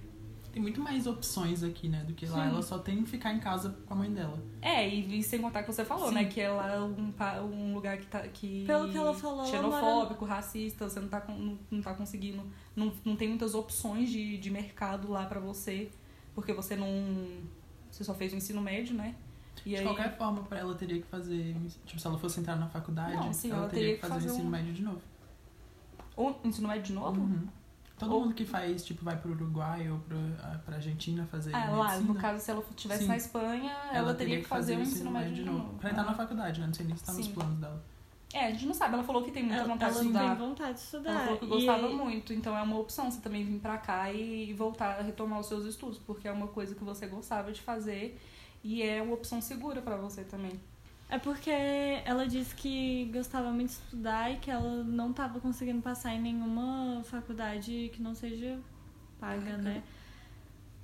Tem muito mais opções aqui, né, do que lá. Sim. Ela só tem que ficar em casa com a mãe dela. É, e, e sem contar que você falou, Sim. né? Que é lá um, um lugar que tá. Que Pelo que ela falou, ela xenofóbico, racista, você não tá, não, não tá conseguindo. Não, não tem muitas opções de, de mercado lá pra você. Porque você não. Você só fez o ensino médio, né? E De aí. qualquer forma, pra ela teria que fazer. Tipo, se ela fosse entrar na faculdade, Não, sim, ela, ela teria teria que que fazer, o fazer ensino um- médio de novo. O ensino médio de novo? Uhum. Todo Ou- mundo que faz, tipo, vai pro Uruguai ou pro, ah, pra Argentina fazer Ah, lá, no caso, se ela estivesse na Espanha, ela, teria que fazer o ensino médio de novo. Pra entrar na faculdade, né? Não sei nem se tá nos planos dela. É, a gente não sabe. Ela falou que tem muita ela, vontade ela de estudar. tem vontade de estudar. Ela falou que E- gostava muito, então é uma opção você também vir pra cá e voltar a retomar os seus estudos, porque é uma coisa que você gostava de fazer e é uma opção segura pra você também. É porque ela disse que gostava muito de estudar e que ela não estava conseguindo passar em nenhuma faculdade que não seja paga, Paga. né?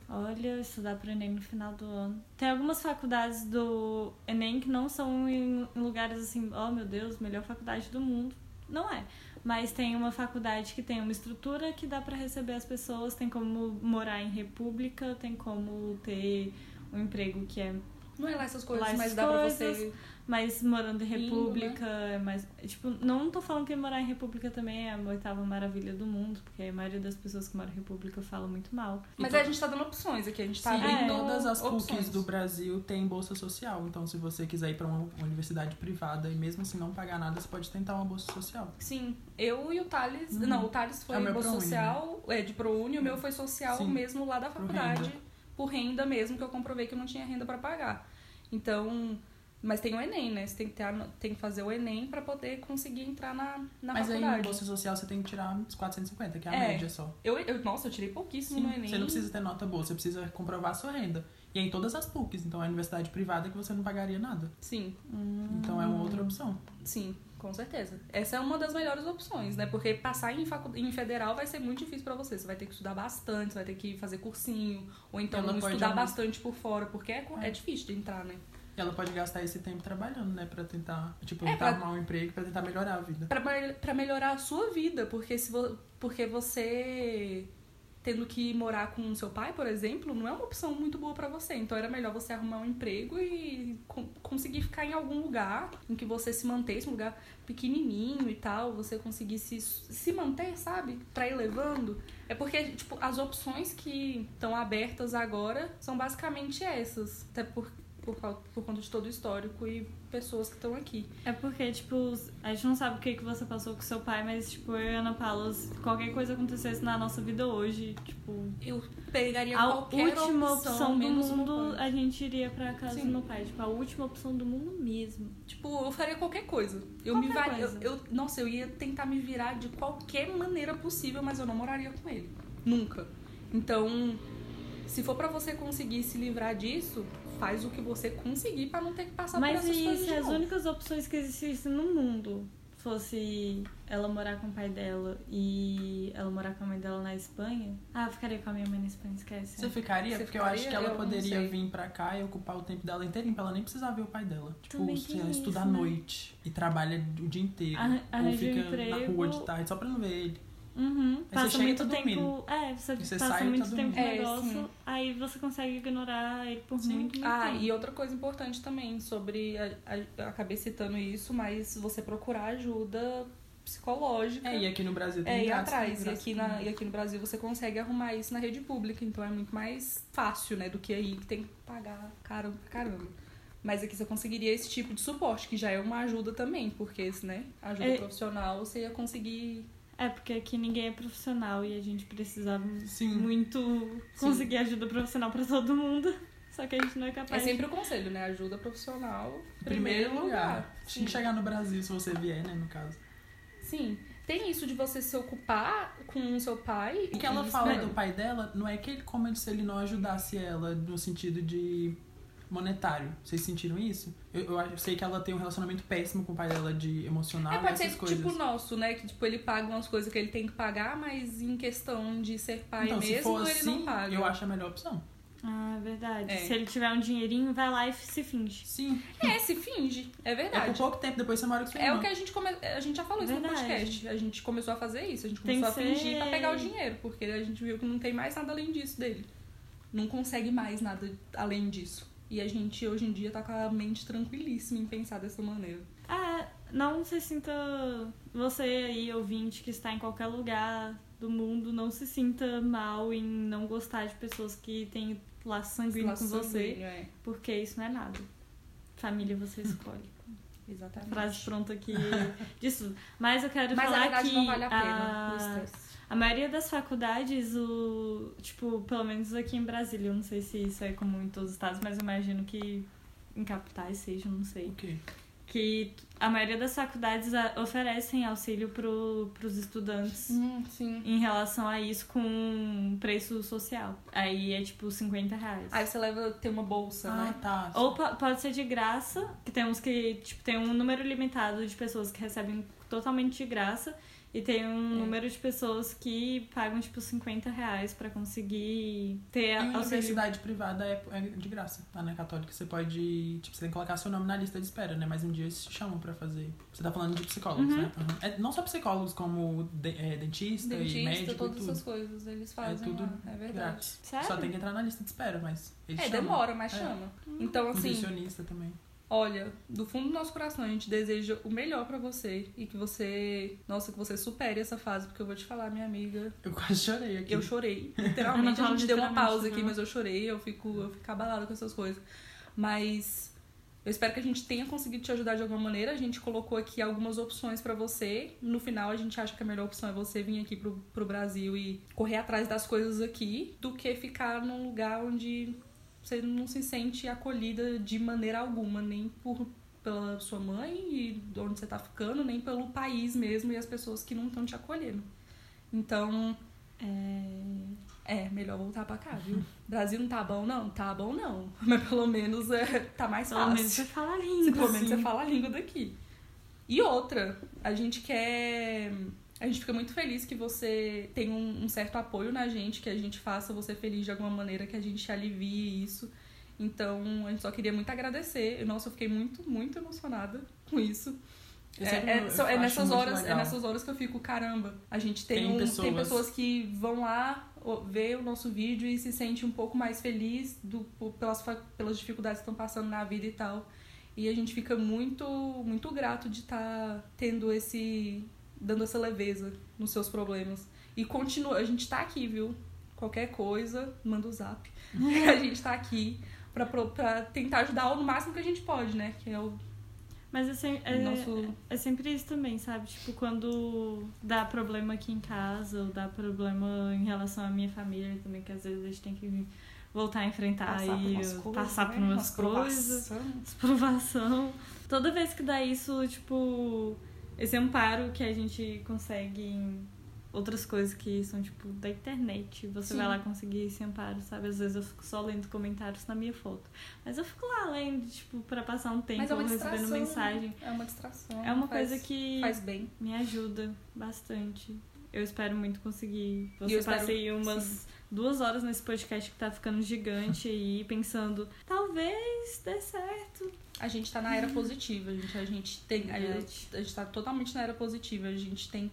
Olha, estudar para Enem no final do ano. Tem algumas faculdades do Enem que não são em lugares assim, oh meu Deus, melhor faculdade do mundo. Não é. Mas tem uma faculdade que tem uma estrutura que dá para receber as pessoas, tem como morar em república, tem como ter um emprego que é Não é lá essas coisas, Lá mas dá pra coisas. você. mas morando em Lindo, república é mais. Tipo, não tô falando que morar em república também é a oitava maravilha do mundo, porque a maioria das pessoas que moram em república fala muito mal. Mas E a gente tá dando opções aqui, a gente tá abrindo todas as opções. PUCs do Brasil têm bolsa social. Então, se você quiser ir pra uma universidade privada e mesmo assim não pagar nada, você pode tentar uma bolsa social. Sim, eu e o Thales. Uhum. Não, o Thales foi É o meu bolsa ProUni, social, é de ProUni, o meu foi social Sim. mesmo lá da Por faculdade, renda. por renda mesmo, que eu comprovei que eu não tinha renda pra pagar. Então, mas tem o Enem, né? Você tem que, ter a- tem que fazer o Enem pra poder conseguir entrar na, na Mas aí, faculdade. na bolsa social, você tem que tirar uns 450, que é a É. média só. Eu, eu, nossa, eu tirei pouquíssimo Sim, no Enem. Você não precisa ter nota boa, você precisa comprovar a sua renda. E é em todas as PUCs, então é universidade privada que você não pagaria nada. Sim, Então é uma outra opção. sim, com certeza. Essa é uma das melhores opções, né? Porque passar em, facu... em federal vai ser muito difícil pra você. Você vai ter que estudar bastante, você vai ter que fazer cursinho, ou então Ela estudar bastante por fora, porque é, é difícil de entrar, né? E ela pode gastar esse tempo trabalhando, né? Pra tentar, tipo, É, tentar pra- arrumar um emprego, pra tentar melhorar a vida. Pra, pra melhorar a sua vida, porque se vo... porque você tendo que morar com seu pai, por exemplo, não é uma opção muito boa pra você. Então era melhor você arrumar um emprego e conseguir ficar em algum lugar em que você se mantesse, um lugar pequenininho e tal, você conseguisse se manter, sabe? Pra ir levando. É porque, tipo, as opções que estão abertas agora são basicamente essas. Até por, por, cau- por conta de todo o histórico e pessoas que estão aqui. É porque, tipo, a gente não sabe o que, que você passou com seu pai, mas, tipo, eu e Ana Paula, se qualquer coisa acontecesse na nossa vida hoje, tipo, Eu pegaria a qualquer última opção, opção do mundo, a gente iria pra casa Sim. do meu pai. Tipo, a última opção do mundo mesmo. Tipo, eu faria qualquer coisa. Eu Qualquer me var... eu, coisa. eu- Nossa, eu ia tentar me virar de qualquer maneira possível, mas eu não moraria com ele. Nunca. Então, se for pra você conseguir se livrar disso, faz o que você conseguir pra não ter que passar Mas por essas e coisas se de as novo. únicas opções que existissem no mundo fosse ela morar com o pai dela e ela morar com a mãe dela na Espanha? Ah, eu ficaria com a minha mãe na Espanha, esquece. Você ficaria? Você porque eu acho ficaria? que ela Eu poderia vir pra cá e ocupar o tempo dela inteirinho pra ela nem precisar ver o pai dela. Tipo, se ela isso, estuda à né? noite e trabalha o dia inteiro. Arran- ou um fica na rua de tarde só pra não ver ele. Uhum. Passa muito tempo. É, você, você passa sai muito tempo no. É, negócio, sim. aí você consegue ignorar ele por Sim. muito, muito Ah, tempo. e outra coisa importante também sobre. A, a- eu acabei citando isso, mas você procurar ajuda psicológica. É, e aqui no Brasil tem É, ir atrás. E aqui, na, e aqui no Brasil você consegue arrumar isso na rede pública, então é muito mais fácil, né, do que aí que tem que pagar caro pra caramba. Mas aqui você conseguiria esse tipo de suporte, que já é uma ajuda também, porque, né, ajuda É. profissional, você ia conseguir. É, porque aqui ninguém é profissional e a gente precisava Sim. muito conseguir ajuda profissional pra todo mundo. Só que a gente não é É capaz. sempre o conselho, né? Ajuda profissional. Em primeiro lugar. Tinha Sim. que chegar no Brasil, se você vier, né, no caso. Sim. Tem isso de você se ocupar com o seu pai. O que ela isso, fala né? do pai dela não é que ele como se ele não ajudasse ela no sentido de monetário. Vocês sentiram isso? Eu, eu sei que ela tem um relacionamento péssimo com o pai dela de emocional É, pode ser essas coisas. tipo o nosso, né? Que tipo, ele paga umas coisas que ele tem que pagar, mas em questão de ser pai então, se mesmo, for ele assim, não paga. eu acho a melhor opção. Ah, é verdade. É. Se ele tiver um dinheirinho, vai lá e se finge. Sim. É, se finge. É É verdade. por pouco tempo, depois você mora com sua É irmã. o que a gente come... a gente já falou isso Verdade. no podcast. A gente começou a fazer isso. A gente Tem começou a fingir ser- pra pegar o dinheiro, porque a gente viu que não tem mais nada além disso dele. Não consegue mais nada além disso. E a gente hoje em dia tá com a mente tranquilíssima em pensar dessa maneira. Ah, não se sinta. Você aí, ouvinte, que está em qualquer lugar do mundo, não se sinta mal em não gostar de pessoas que têm laço sanguíneo Laço com você, sanguíneo, é. porque isso não é nada. Família você escolhe. Exatamente. Frase pronta aqui disso. Mas eu quero Mas falar verdade que não vale a pena a- o estresse. A maioria das faculdades, o tipo, pelo menos aqui em Brasília, eu não sei se isso é comum em todos os estados, mas eu imagino que em capitais seja, não sei. O quê? Que a maioria das faculdades a- oferecem auxílio pro, pros estudantes Hum, sim. em relação a isso com preço social. Aí é tipo 50 reais. Aí você leva ter uma bolsa, Ah, né? tá. Ou po- pode ser de graça, que tem uns que, tipo, tem um número limitado de pessoas que recebem totalmente de graça. E tem um É. número de pessoas que pagam, tipo, 50 reais pra conseguir ter E auxílio. universidade privada é, é de graça. Lá na Católica você pode. Tipo, você tem que colocar seu nome na lista de espera, né? Mas um dia eles te chamam pra fazer. Você tá falando de psicólogos, Uhum. né? Uhum. É, não só psicólogos, como de- é, dentista, e Dentista, médico todas e essas coisas eles fazem tudo lá. É verdade. Grátis. Sério? Só tem que entrar na lista de espera, mas eles É, chamam. demora, mas É. chama. Então, assim, Nutricionista também. Olha, do fundo do nosso coração, a gente deseja o melhor pra você e que você, nossa, que você supere essa fase, porque eu vou te falar, minha amiga, Eu quase chorei aqui. eu chorei, Eu [LAUGHS] não literalmente. A falo gente deu uma pausa aqui, não. mas eu chorei, eu fico, eu fico abalada com essas coisas. Mas eu espero que a gente tenha conseguido te ajudar de alguma maneira. A gente colocou aqui algumas opções pra você. No final, a gente acha que a melhor opção é você vir aqui pro, pro Brasil e correr atrás das coisas aqui, do que ficar num lugar onde você não se sente acolhida de maneira alguma, nem por pela sua mãe e de onde você tá ficando, nem pelo país mesmo e as pessoas que não estão te acolhendo. Então, É... é, melhor voltar pra cá, viu? [LAUGHS] Brasil não tá bom, não? Tá bom, não. [LAUGHS] Mas pelo menos é, tá mais Pelo fácil. menos você fala Se língua, pelo menos assim. você fala a língua daqui. E outra, a gente quer. A gente fica muito feliz que você tem um, um certo apoio na gente, que a gente faça você feliz de alguma maneira, que a gente alivie isso. Então, a gente só queria muito agradecer. Nossa, eu fiquei muito, muito emocionada com isso. É, é, é acho nessas horas, é nessas horas que eu fico, caramba, a gente tem, Tem um- tem pessoas. pessoas que vão lá ver o nosso vídeo e se sente um pouco mais feliz do, pelas, pelas dificuldades que estão passando na vida e tal. E a gente fica muito, muito grato de estar tendo esse. Dando essa leveza nos seus problemas. E continua, a gente tá aqui, viu? Qualquer coisa, manda o zap. [LAUGHS] a gente tá aqui pra, pra tentar ajudar no máximo que a gente pode, né? Que é o Mas é, sem- é, nosso. é sempre isso também, sabe? Tipo, quando dá problema aqui em casa, ou dá problema em relação à minha família também, que às vezes a gente tem que voltar a enfrentar passar por e coisas, passar por né? umas coisas. provações. [LAUGHS] provação. Toda vez que dá isso, tipo, esse amparo que a gente consegue em outras coisas que são, tipo, da internet. Você Sim. vai lá conseguir esse amparo, sabe? Às vezes eu fico só lendo comentários na minha foto. Mas eu fico lá lendo, tipo, pra passar um tempo Mas é recebendo distração. mensagem. É uma distração. É uma faz- coisa que Faz bem. me ajuda bastante. Eu espero muito conseguir. Você passei umas sim. Duas horas nesse podcast que tá ficando gigante aí, pensando, talvez dê certo. A gente tá na era positiva, gente. A gente tem. A gente, a gente tá totalmente na era positiva. A gente tem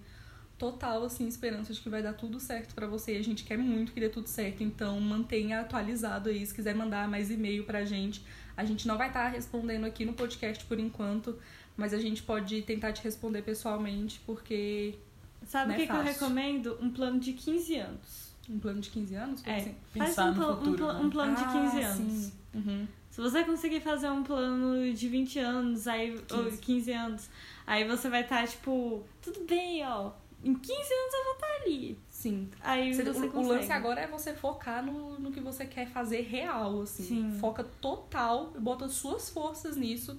total, assim, esperança de que vai dar tudo certo pra você. E a gente quer muito que dê tudo certo. Então, mantenha atualizado aí. Se quiser mandar mais e-mail pra gente, A gente não vai estar respondendo aqui no podcast por enquanto, mas a gente pode tentar te responder pessoalmente, porque Sabe o é que, que eu recomendo? Um plano de 15 anos. Um plano de 15 anos? Como É, assim? faz Pensar um, no um futuro, pla- né? um plano de 15 Ah, anos. Uhum. Se você conseguir fazer um plano de 20 anos, aí, 15. 15. 15 anos, aí você vai estar, tipo, tudo bem, ó. Em 15 anos eu vou estar ali. Sim. Aí Você- você o, o lance agora é você focar no, no que você quer fazer real, assim. Sim. Foca total, bota suas forças nisso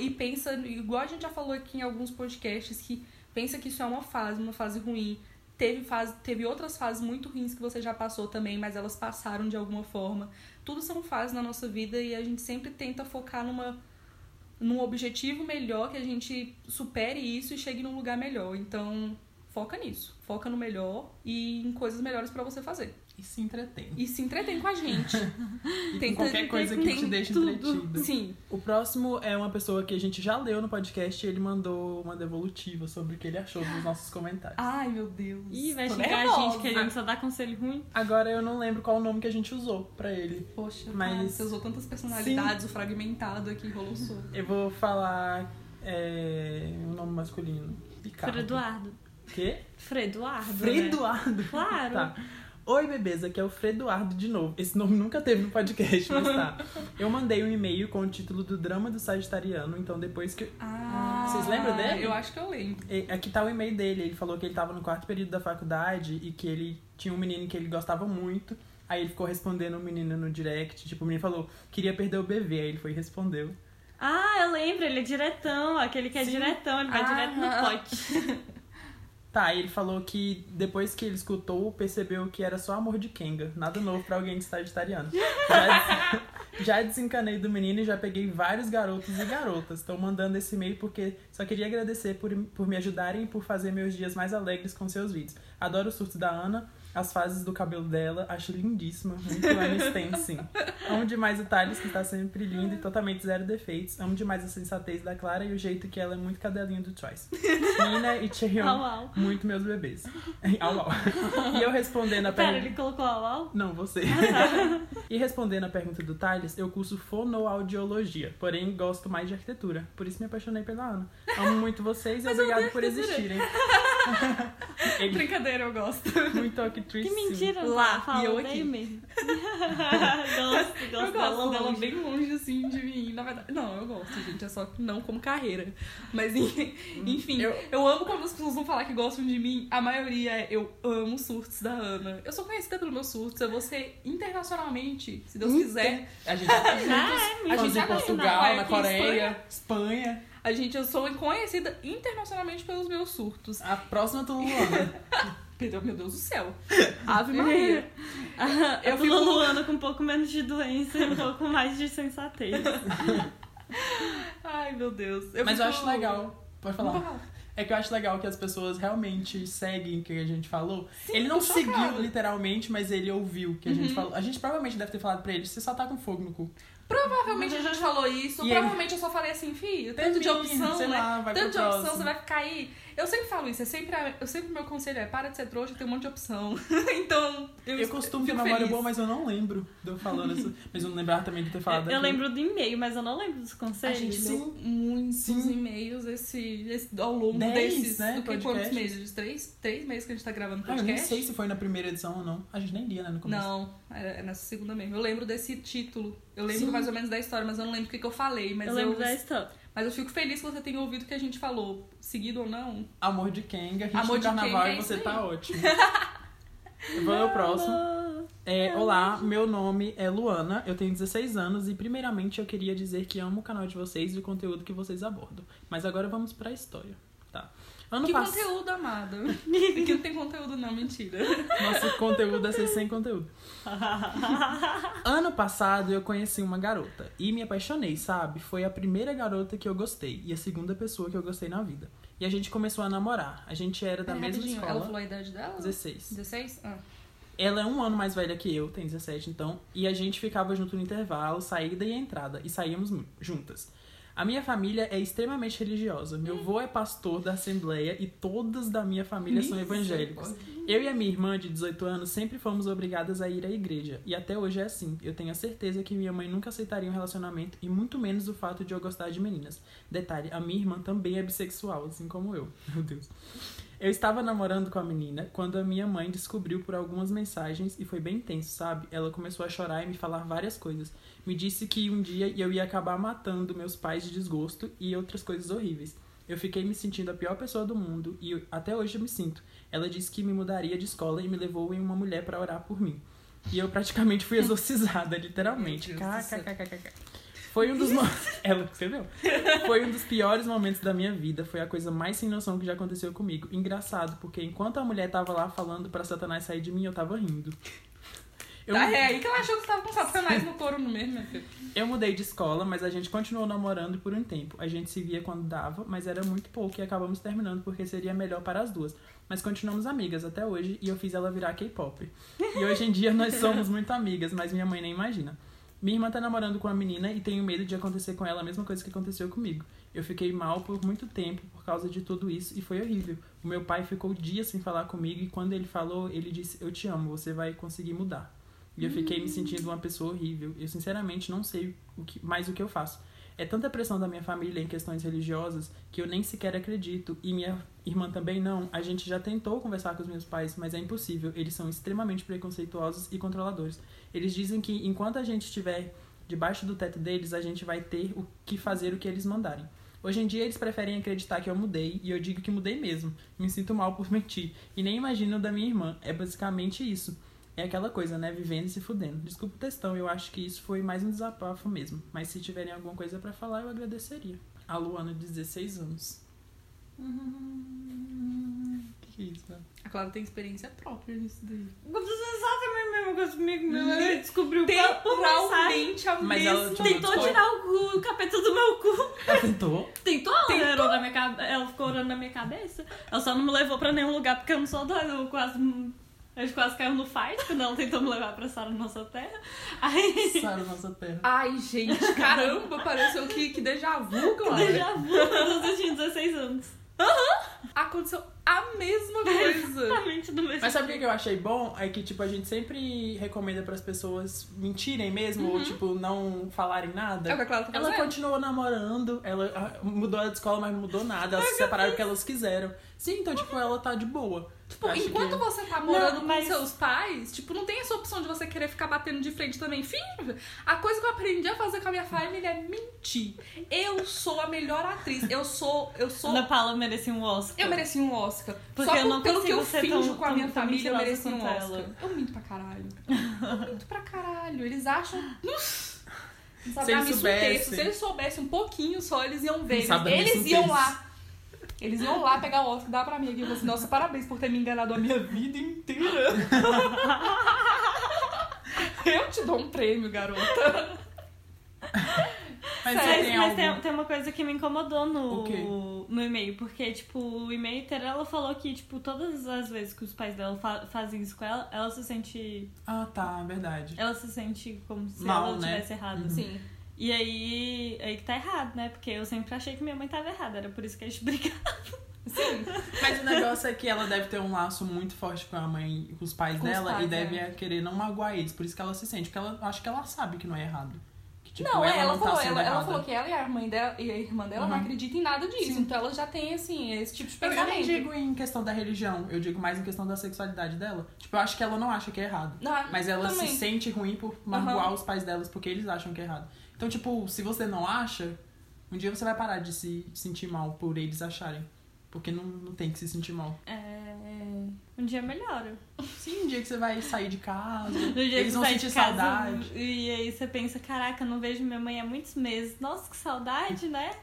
e pensa, igual a gente já falou aqui em alguns podcasts, que pensa que isso é uma fase, uma fase ruim. Teve, fase, teve outras fases muito ruins que você já passou também, mas elas passaram de alguma forma. Tudo são fases na nossa vida e a gente sempre tenta focar numa num objetivo melhor, que a gente supere isso e chegue num lugar melhor. Então, foca nisso. Foca no melhor e em coisas melhores pra você fazer. E se entretém. E se entretém com a gente. [LAUGHS] E Tem com qualquer coisa que te deixe tudo. entretido. Sim. O próximo é uma pessoa que a gente já leu no podcast e ele mandou uma devolutiva sobre o que ele achou dos nossos comentários. Ai, meu Deus. Ih, vai Tô xingar a nervosa. gente que a gente só dá conselho ruim. Agora eu não lembro qual o nome que a gente usou pra ele. Poxa, Mas- mas... você usou tantas personalidades, o fragmentado aqui rolou solto. Eu vou falar é, o nome masculino. Ricardo. Fredoardo. Quê? Fredoardo. Né? Fredoardo. Claro. Tá. Oi, bebês, aqui é o Fredoardo de novo. Esse nome nunca teve no podcast, mas tá. [LAUGHS] Eu mandei um e-mail com o título do Drama do Sagitariano, então depois que. Ah, Vocês lembram dele? Eu acho que eu lembro. Aqui tá o e-mail dele. Ele falou que ele tava no quarto período da faculdade e que ele tinha um menino que ele gostava muito. Aí ele ficou respondendo o menino no direct. Tipo, o menino falou, queria perder o bebê. Aí ele foi e respondeu. Ah, eu lembro, ele é diretão, aquele que é Sim. diretão, ele vai Ah. direto no pote. [LAUGHS] Tá, ele falou que depois que ele escutou, percebeu que era só amor de Kenga. Nada novo pra alguém de sagitariano. Já, [LAUGHS] já desencanei do menino e já peguei vários garotos e garotas. Estão mandando esse e-mail porque só queria agradecer por, por me ajudarem e por fazer meus dias mais alegres com seus vídeos. Adoro os surtos da Ana, as fases do cabelo dela, acho lindíssima. Muito Aniston, sim. Amo demais o Thales, que está sempre lindo e totalmente zero defeitos. Amo demais a sensatez da Clara e o jeito que ela é muito cadelinha do Choice. Nina e Cheon, Au, au. muito meus bebês. [LAUGHS] Au, au. E eu respondendo a Pera, pergunta. ele colocou au au? Não, você. e respondendo a pergunta do Thales, eu curso fonoaudiologia, porém gosto mais de arquitetura. Por isso me apaixonei pela Ana. Amo muito vocês e obrigado por existirem. [LAUGHS] Ele Brincadeira, eu gosto. muito Que mentira, Lá, fala, e eu aqui. mesmo. [LAUGHS] gosto, Eu gosto gosto dela bem longe, assim, de mim, na verdade. Não, eu gosto, gente. É só que não como carreira. Mas, en- enfim, Eu- eu... amo quando as pessoas vão falar que gostam de mim. A maioria é eu amo os surtos da Ana. Eu sou conhecida pelos meus surtos. Eu vou ser internacionalmente, se Deus quiser. A gente já tá juntos. Ah, é, A Fomos gente já em tá Portugal, na Coreia, Espanha. A gente, eu sou conhecida internacionalmente pelos meus surtos. A próxima tu Luana. [LAUGHS] Perdão, meu Deus do céu. [LAUGHS] Ave Maria. [LAUGHS] Eu Eu fico Luana com um pouco menos de doença e um pouco mais de sensatez. [LAUGHS] Ai, meu Deus. Eu Mas eu fico- acho legal. Pode falar. É que eu acho legal que as pessoas realmente seguem o que a gente falou. Sim, ele não seguiu literalmente, mas ele ouviu o que a gente Uhum. falou. A gente provavelmente deve ter falado pra ele, você só tá com fogo no cu. Provavelmente a gente falou isso. E provavelmente eu só falei assim, filho, tanto de opção, sei né? lá, vai tanto de opção, você vai ficar aí. Eu sempre falo isso, é sempre, a- eu sempre meu conselho é para de ser trouxa, tem um monte de opção. [LAUGHS] então, eu, Eu costumo ter memória boa, mas eu não lembro de eu falando isso. Mas eu não lembrava também de ter falado Eu aquilo. lembro do e-mail, mas eu não lembro dos A conselhos. gente Sim. deu muitos Sim. e-mails esse, esse- ao longo Dez, desses. né, do que quantos meses? Três, três meses que a gente tá gravando Ah, eu nem podcast? sei se foi na primeira edição ou não. A gente nem lia, né, no começo. Não, é é nessa segunda mesmo. Eu lembro desse título. Eu lembro Sim. mais ou menos da história, mas eu não lembro o que, que eu falei. Mas eu lembro da história. Mas eu fico feliz que você tenha ouvido o que a gente falou. Seguido ou não. Amor de Kenga, hit Amor de carnaval Kenga, é e você isso tá ótimo. [LAUGHS] Vou ao próximo. É, olá, meu nome é Luana, eu tenho 16 anos e primeiramente eu queria dizer que amo o canal de vocês e o conteúdo que vocês abordam. Mas agora vamos pra história, tá? Ano que pass- conteúdo, amado. Aqui não tem conteúdo, não, mentira. Nosso conteúdo é ser sem conteúdo. [LAUGHS] Ano passado eu conheci uma garota e me apaixonei, sabe? Foi a primeira garota que eu gostei e a segunda pessoa que eu gostei na vida. E a gente começou a namorar. A gente era da Pera, mesma rapidinho, escola. Ela falou a idade dela? 16. 16? Ah. Ela é um ano mais velha que eu, tem 17 então, e a gente ficava junto no intervalo, saída e entrada, e saíamos juntas. A minha família é extremamente religiosa. Meu avô é pastor da Assembleia e todos da minha família são evangélicos. Eu e a minha irmã, de 18 anos, sempre fomos obrigadas a ir à igreja. E até hoje é assim. Eu tenho a certeza que minha mãe nunca aceitaria um relacionamento e muito menos o fato de eu gostar de meninas. Detalhe, a minha irmã também é bissexual, assim como eu. Meu Deus. Eu estava namorando com a menina quando a minha mãe descobriu por algumas mensagens e foi bem intenso, sabe? Ela começou a chorar e me falar várias coisas. Me disse que um dia eu ia acabar matando meus pais de desgosto e outras coisas horríveis. Eu fiquei me sentindo a pior pessoa do mundo e até hoje eu me sinto. Ela disse que me mudaria de escola e me levou em uma mulher para orar por mim. E eu praticamente fui [LAUGHS] exorcizada, literalmente. Meu Deus do céu. KKKKK. Foi um dos [LAUGHS] mo- ela escreveu. Foi um dos piores momentos da minha vida. Foi a coisa mais sem noção que já aconteceu comigo. Engraçado, porque enquanto a mulher tava lá falando pra Satanás sair de mim, eu tava rindo. Eu, Tá, é aí que ela achou que você tava com satanás no couro no mesmo, minha filha. eu mudei de escola, mas a gente continuou namorando por um tempo. A gente se via quando dava, mas era muito pouco e acabamos terminando porque seria melhor para as duas. Mas continuamos amigas até hoje e eu fiz ela virar K-pop. E hoje em dia nós somos muito amigas, mas minha mãe nem imagina. Minha irmã tá namorando com a menina e tenho medo de acontecer com ela a mesma coisa que aconteceu comigo. Eu fiquei mal por muito tempo por causa de tudo isso e foi horrível. O meu pai ficou dias sem falar comigo e quando ele falou, ele disse: Eu te amo, você vai conseguir mudar. E eu fiquei me sentindo uma pessoa horrível. Eu sinceramente não sei o que, mais o que eu faço. É tanta pressão da minha família em questões religiosas que eu nem sequer acredito. E minha irmã também não. A gente já tentou conversar com os meus pais, mas é impossível. Eles são extremamente preconceituosos e controladores. Eles dizem que enquanto a gente estiver debaixo do teto deles, a gente vai ter o que fazer o que eles mandarem. Hoje em dia eles preferem acreditar que eu mudei, e eu digo que mudei mesmo. Me sinto mal por [LAUGHS] mentir. E nem imagino da minha irmã. É basicamente isso. É aquela coisa, né? Vivendo e se fudendo. Desculpa o textão, eu acho que isso foi mais um desabafo mesmo. Mas se tiverem alguma coisa pra falar, eu agradeceria. A Luana, de 16 anos. Que que é isso, né? A Clara tem experiência própria nisso daí. Aconteceu exatamente a mesma coisa comigo. Meu ela descobriu. Temporalmente a Mas ela mesma te Tentou tirar o, cu, o capeta do meu cu. Ela tentou? Tentou, ela orou na minha Ela ficou orando na minha cabeça. Ela só não me levou pra nenhum lugar porque eu não sou doida. Eu quase. A gente quase caiu no fight quando ela tentou me levar pra Sara Nossa Terra. Aí. Sara, nossa terra. Ai, gente, caramba, pareceu que, que déjà vu, [LAUGHS] Clara. Déjà vu quando eu tinha 16 anos. Aconteceu a mesma coisa. Exatamente do mesmo Mas sabe o que eu achei bom? É que, tipo, a gente sempre recomenda pras pessoas mentirem mesmo, ou, tipo, não falarem nada. É o que a Clara tá Ela continuou namorando, ela ah, mudou de escola, mas não mudou nada. Elas se separaram porque elas quiseram. Sim, então, tipo, ela tá de boa. Tipo, Acho enquanto que- você tá morando Não, com mas- seus pais, tipo, não tem essa opção de você querer ficar batendo de frente também. Fim, a coisa que eu aprendi a fazer com a minha família é mentir. Eu sou a melhor atriz. Eu sou. Eu sou. Ana Paula merecia um Oscar. Eu mereci um Oscar. Porque Só eu por- não pelo que eu finjo tão- com a minha família, eu mereci um Oscar. ela. Eu minto pra caralho. Eu minto pra caralho. Eles acham. [LAUGHS] Sabe, Se eles um soubessem. terço. Se eles soubessem um pouquinho só, eles iam ver. Eles, eles um iam lá. Eles iam lá pegar o Oscar e dar pra mim aqui. Eu falei assim, nossa, parabéns por ter me enganado a minha vida inteira. [LAUGHS] Eu te dou um prêmio, garota. Mas você tem mas tem, tem uma coisa que me incomodou no, no e-mail, porque, tipo, o e-mail inteiro ela falou que, tipo, todas as vezes que os pais dela fa- fazem isso com ela, ela se sente. Ah, tá, verdade. Ela se sente como se Mal, ela né? tivesse errado. Uhum. Sim. E aí, aí que tá errado, né? Porque eu sempre achei que minha mãe tava errada, era por isso que a gente [LAUGHS] brigava. Sim. Mas o negócio é que ela deve ter um laço muito forte com a mãe, com os pais Com os dela, pais, e deve é. querer não magoar eles, por isso que ela se sente. Porque ela acho que ela sabe que não é errado. Que, tipo, não, é, ela, não falou, tá ela, ela falou que ela e a mãe dela e a irmã dela não Uhum. acreditam em nada disso. Sim. Então ela já tem, assim, esse tipo de Eu, eu pensamento. nem digo em questão da religião, eu digo mais em questão da sexualidade dela. Tipo, eu acho que ela não acha que é errado. Não, Mas ela também. se sente ruim por magoar os pais delas porque eles acham que é errado. Então, tipo, se você não acha, um dia você vai parar de se sentir mal por eles acharem. Porque não, não tem que se sentir mal. É... Um dia melhora. Sim, um dia que você vai sair de casa, No [LAUGHS] dia eles que vão sentir casa, saudade. E aí você pensa, caraca, não vejo minha mãe há muitos meses. Nossa, que saudade, né?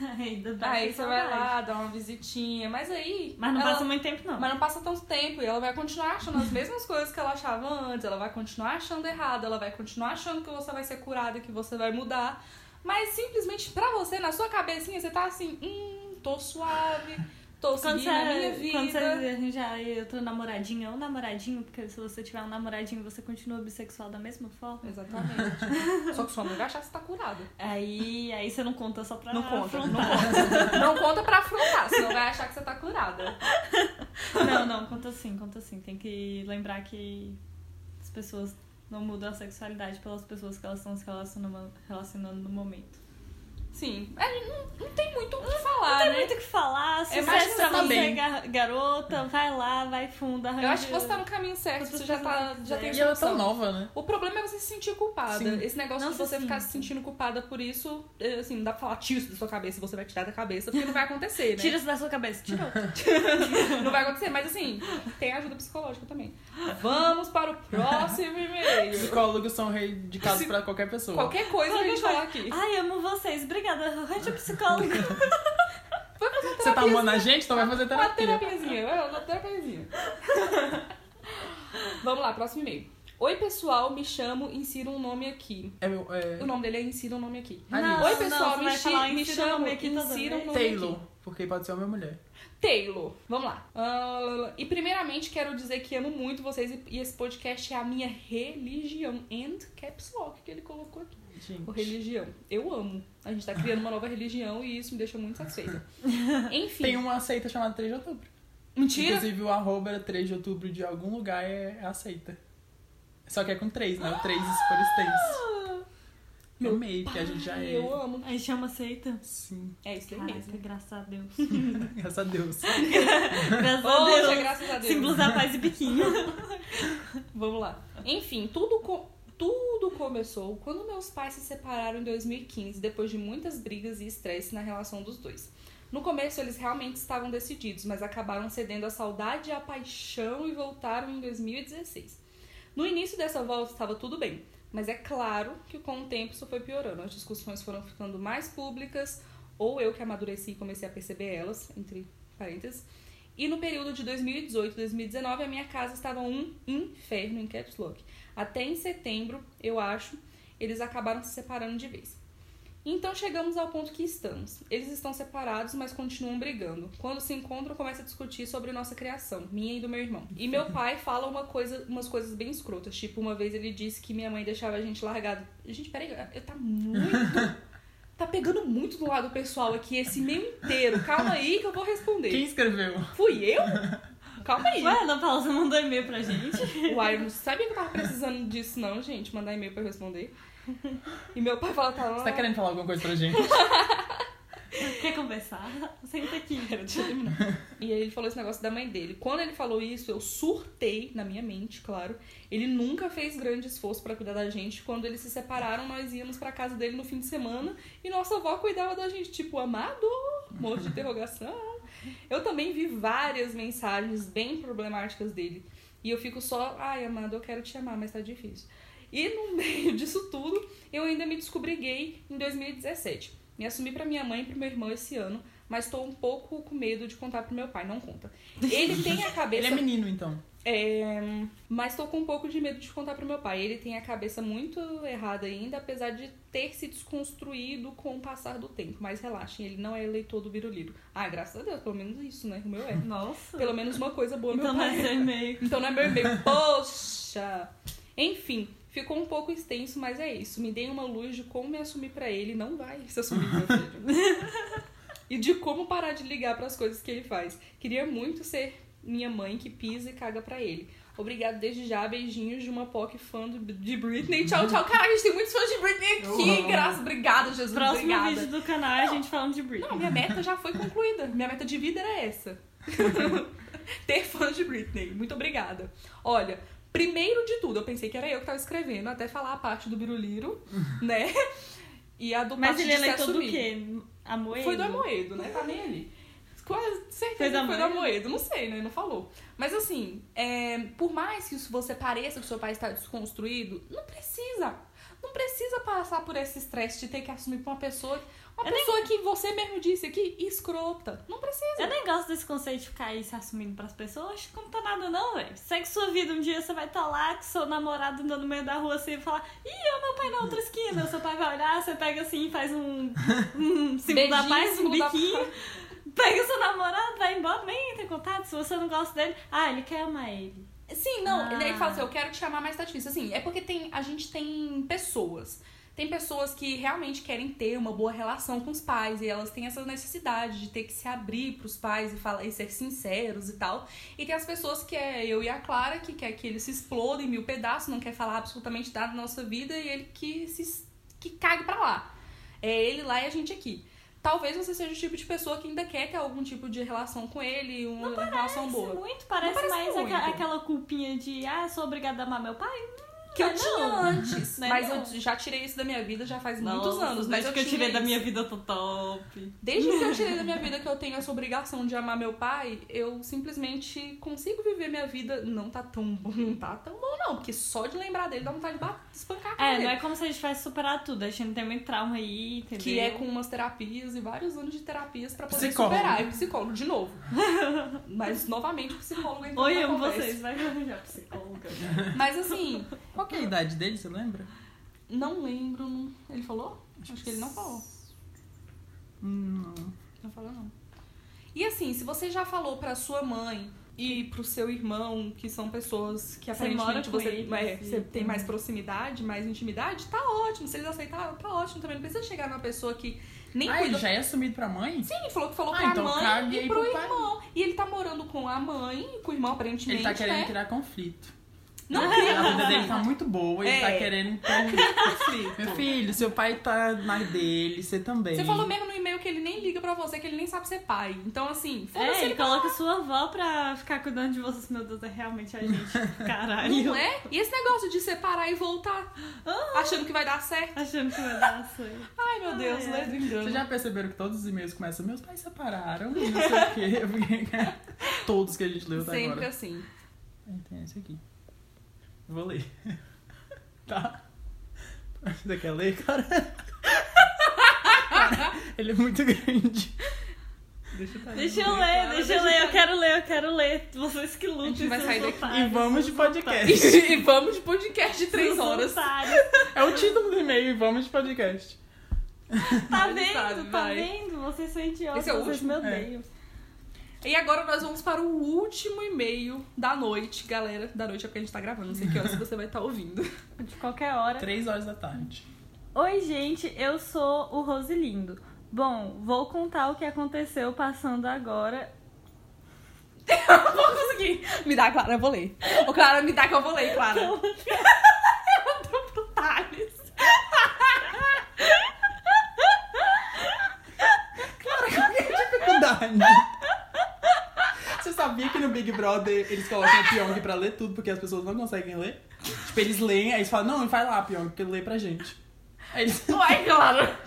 [LAUGHS] Ainda dá Aí você vai saudade. lá, dá uma visitinha. Mas aí. Mas não ela- passa muito tempo, não. Mas não passa tanto tempo e ela vai continuar achando as mesmas coisas que ela achava antes, ela vai continuar achando errado, ela vai continuar achando que você vai ser curada, que você vai mudar. Mas simplesmente pra você, na sua cabecinha, você tá assim, hum, tô suave, tô Quando seguindo a minha você, vida. quando você arranjar outro namoradinho ou namoradinho, porque se você tiver um namoradinho você continua bissexual da mesma forma. Exatamente. Só que sua mãe vai achar que você tá curada. Aí, aí você não conta só pra Não conta, não afrontar. conta. Não conta pra afrontar, senão vai achar que você tá curada. Não, não, conta sim, conta sim. Tem que lembrar que as pessoas não mudam a sexualidade pelas pessoas que elas estão se relacionando, relacionando no momento. Sim. É, não, não tem muito o que falar, Não tem né? muito o que falar. Se É você mais é pra você tá gar- garota, vai lá, vai fundo, arranja. Eu acho que você tá no caminho certo, você já, tá, já tem E ela é tão nova, né? O problema é você se sentir culpada. Sim. Esse negócio Não de se você ficar se sentindo culpada por isso, é, assim, não dá pra falar tira isso da sua cabeça, você vai tirar da cabeça, porque não vai acontecer, né? Tira isso da sua cabeça, tirou. [LAUGHS] Não vai acontecer, mas assim, tem ajuda psicológica também. Vamos para o próximo. Psicólogos são rei de casa pra qualquer pessoa. Qualquer coisa que a gente Qualquer falar aqui. Ai, amo vocês. Obrigada. Psicólogo. Foi fazer uma Você tá amando a gente, então vai fazer Uma terapia. terapiazinha, é, uma terapiazinha. [LAUGHS] Vamos lá, próximo e-mail. Oi, pessoal, me chamo, insira um nome aqui. É, meu- é, O nome dele é insira um nome aqui. Não, Oi, pessoal, você me, chi- falar, me o chamo, nome aqui toda insira um nome Taylor, aqui. porque pode ser ou mulher. Taylor. Vamos lá. Ah, e primeiramente quero dizer que amo muito vocês e- e esse podcast é a minha religião. And caps lock que ele colocou aqui. Gente. O religião. Eu amo. A gente tá [LAUGHS] criando uma nova religião e isso me deixa muito satisfeita. [LAUGHS] Enfim. Tem uma seita chamada 3 de outubro. Mentira? Inclusive o arroba era 3 de outubro de algum lugar é, é a seita. Só que é com 3, né? O 3 por extenso. Meu Eu amei, que a gente já é. Eu amo. Aí chama seita. Sim, É isso aí Caraca, mesmo. graças a Deus. [LAUGHS] graças a Deus. [LAUGHS] graças a Deus. graças a Deus. Símbolos da paz e biquinho. [LAUGHS] Vamos lá. Enfim, tudo, co- tudo começou quando meus pais se separaram em 2015, depois de muitas brigas e estresse na relação dos dois. No começo eles realmente estavam decididos, mas acabaram cedendo à saudade e à paixão e voltaram em 2016. No início dessa volta estava tudo bem, mas é claro que com o tempo isso foi piorando. As discussões foram ficando mais públicas, ou eu que amadureci e comecei a perceber elas, entre parênteses. E no período de 2018 e 2019, a minha casa estava um inferno em caps lock. Até em setembro, eu acho, eles acabaram se separando de vez. Então chegamos ao ponto que estamos. Eles estão separados, mas continuam brigando. Quando se encontram, começam a discutir sobre nossa criação, minha e do meu irmão. E meu [LAUGHS] pai fala uma coisa, umas coisas bem escrotas. Tipo, uma vez ele disse que minha mãe deixava a gente largado. Gente, peraí, eu tá muito. [LAUGHS] Tá pegando muito do lado pessoal aqui, esse meio inteiro. Calma aí que eu vou responder. Quem escreveu? Fui eu? Calma aí. Ué, a Ana Paula mandou e-mail pra gente. Uai, eu não sabia que eu tava precisando disso, não, gente. Mandar e-mail pra eu responder. E meu pai fala, tá. Você tá querendo falar alguma coisa pra gente? [LAUGHS] Quer conversar? Senta aqui. [LAUGHS] Eu terminar. E aí ele falou esse negócio da mãe dele. Quando ele falou isso, eu surtei na minha mente, claro. Ele nunca fez grande esforço pra cuidar da gente. Quando eles se separaram, nós íamos pra casa dele no fim de semana e nossa avó cuidava da gente, tipo, amado, monte de interrogação. Eu também vi várias mensagens bem problemáticas dele. E eu fico só, ai, amado, eu quero te amar, mas tá difícil. E no [LAUGHS] meio disso tudo, eu ainda me descobri gay em 2017. Me assumi pra minha mãe e pro meu irmão esse ano, mas tô um pouco com medo de contar pro meu pai, não conta. Ele tem a [LAUGHS] cabeça. Ele é menino, então. É, mas tô com um pouco de medo de contar pro meu pai. Ele tem a cabeça muito errada ainda, apesar de ter se desconstruído com o passar do tempo. Mas relaxem, ele não é eleitor do Biruliro. Ah, graças a Deus, pelo menos isso, né? O meu é. Nossa. Pelo menos uma coisa boa Então meu não pai. é seu e-mail. Então não é meu e-mail. [LAUGHS] Poxa! Enfim, ficou um pouco extenso, mas é isso. Me dei uma luz de como me assumir pra ele. Não vai se assumir, meu [LAUGHS] filho. [LAUGHS] e de como parar de ligar pras coisas que ele faz. Queria muito ser minha mãe que pisa e caga pra ele. Obrigado desde já, beijinhos de uma POC fã do- de Britney. Tchau, tchau. Caraca, a gente tem muitos fãs de Britney aqui. Oh. Graças, obrigada, Jesus. Próximo obrigada. vídeo do canal é a gente falando de Britney. Não, minha meta já foi concluída. Minha meta de vida era essa. [LAUGHS] Ter fãs de Britney. Muito obrigada. Olha, primeiro de tudo, eu pensei que era eu que tava escrevendo, até falar a parte do Biruliro, [LAUGHS] né? E a do Mas ele se eleitor do quê? Amoedo? Foi do Amoedo, né? Tá nem ali. Quase certeza Foi foi do Amoedo? Não sei, né? Não falou. Mas assim, é, por mais que isso você pareça que seu pai está desconstruído, não precisa. Não precisa passar por esse estresse de ter que assumir pra uma pessoa. Uma Eu nem- pessoa que você mesmo disse aqui, escrota. Não precisa. Eu nem gosto desse conceito de ficar aí se assumindo pras pessoas. Acho que não tá nada não, velho. Segue sua vida. Um dia você vai estar lá com seu namorado andando no meio da rua assim e falar Ih, é o meu pai na outra esquina. Seu pai vai olhar, você pega assim, faz um, um [LAUGHS] símbolo da paz, um biquinho. Pega seu namorado, vai embora, nem entra em contato. Se você não gosta dele, ah, ele quer amar ele. Sim, não. Ah. Ele fala assim, eu quero te amar, mas tá difícil. Assim, é porque tem, a gente tem pessoas. Tem pessoas que realmente querem ter uma boa relação com os pais e elas têm essa necessidade de ter que se abrir pros pais e falar e ser sinceros e tal. E tem as pessoas que é eu e a Clara que quer que ele se exploda em mil pedaços, não quer falar absolutamente nada da nossa vida e ele que se que cague pra lá. É ele lá e a gente aqui. Talvez você seja o tipo de pessoa que ainda quer ter algum tipo de relação com ele, uma relação Parece boa. muito, parece, parece mais muito. aquela culpinha de, ah, sou obrigada a amar meu pai. Que eu é tinha antes. [LAUGHS] Não é mas não. eu já tirei isso da minha vida já faz muitos Nossa, anos. Mas desde eu que eu tirei da isso. minha vida, eu tô top. Desde que eu [LAUGHS] tirei da minha vida que eu tenho essa obrigação de amar meu pai, eu simplesmente consigo viver minha vida. Não tá tão bom, não tá tão bom, não. Porque só de lembrar dele dá vontade de bater, espancar a cara É, não é como se a gente tivesse superado tudo. A gente tem muito trauma aí, entendeu? Que é com umas terapias e vários anos de terapias pra poder Psicólogo. superar. É psicólogo, de novo. [LAUGHS] Mas novamente o psicólogo entrou Oi, na amo vocês. Vai arranjar psicóloga. [LAUGHS] Mas assim, Qual que é a idade dele, você lembra? não lembro. não- Ele falou? Acho que ele não falou. Hum, não. Não falou, não. E assim, se você já falou pra sua mãe e pro seu irmão, que são pessoas que aparentemente você, eles é, você tem mais proximidade, mais intimidade, tá ótimo. Se eles aceitaram, tá ótimo também. Não precisa chegar numa pessoa que nem Ah, ele cuida. já é assumido pra mãe? Sim, falou que falou Ah, pra então mãe e pro pro irmão. E ele tá morando com a mãe, com o irmão, aparentemente. Ele tá querendo né? criar conflito. Não A cria vida dele tá [LAUGHS] muito boa, ele É. tá querendo impor. [LAUGHS] Meu filho, seu pai tá na dele, você também. Você falou mesmo no e-mail que ele nem liga pra você, que ele nem sabe ser pai. Então, assim, É, ele coloca sua avó pra ficar cuidando de vocês. Meu Deus, é realmente a gente. [LAUGHS] Caralho. Não é? E esse negócio de separar e voltar, achando que vai dar certo? Achando que vai dar certo. Ai, meu Deus, Ai, né? ai. Do engano. Vocês já perceberam que todos os e-mails começam, meus pais separaram, não sei o quê. Todos que a gente leu até Sempre agora. assim. Aí Tem esse aqui. Vou ler. [LAUGHS] Tá? Você quer ler, cara? [LAUGHS] Ele é muito grande. Deixa eu, tá Deixa eu ler, deixa eu ler, eu quero ler, eu quero ler. Vocês que lutam. A gente vai sair daqui. otários, E vamos de podcast. [LAUGHS] e vamos de podcast de três horas. otários. É o título do e-mail, e vamos de podcast. Tá vendo? sabe, tá vai. vendo? Vocês são idiotas, Esse é o vocês último? me É. E agora nós vamos para o último e-mail da noite, galera. Da noite é porque a gente tá gravando, não sei que horas você vai estar ouvindo. [LAUGHS] De qualquer hora. Três horas da tarde. Oi, gente, eu sou o Rosilindo. Bom, vou contar o que aconteceu passando agora. [LAUGHS] Eu vou conseguir. Me dá, Clara, eu vou ler. Ô, Clara, me dá que eu vou ler, Clara. eu dou [LAUGHS] pro Thales. dificuldade. Sabia que no Big Brother eles colocam o Pyong pra ler tudo porque as pessoas não conseguem ler? Tipo, eles leem, aí eles falam, não, vai lá, Pyong, porque ele lê pra gente. Aí eles... [LAUGHS] Uai, Clara.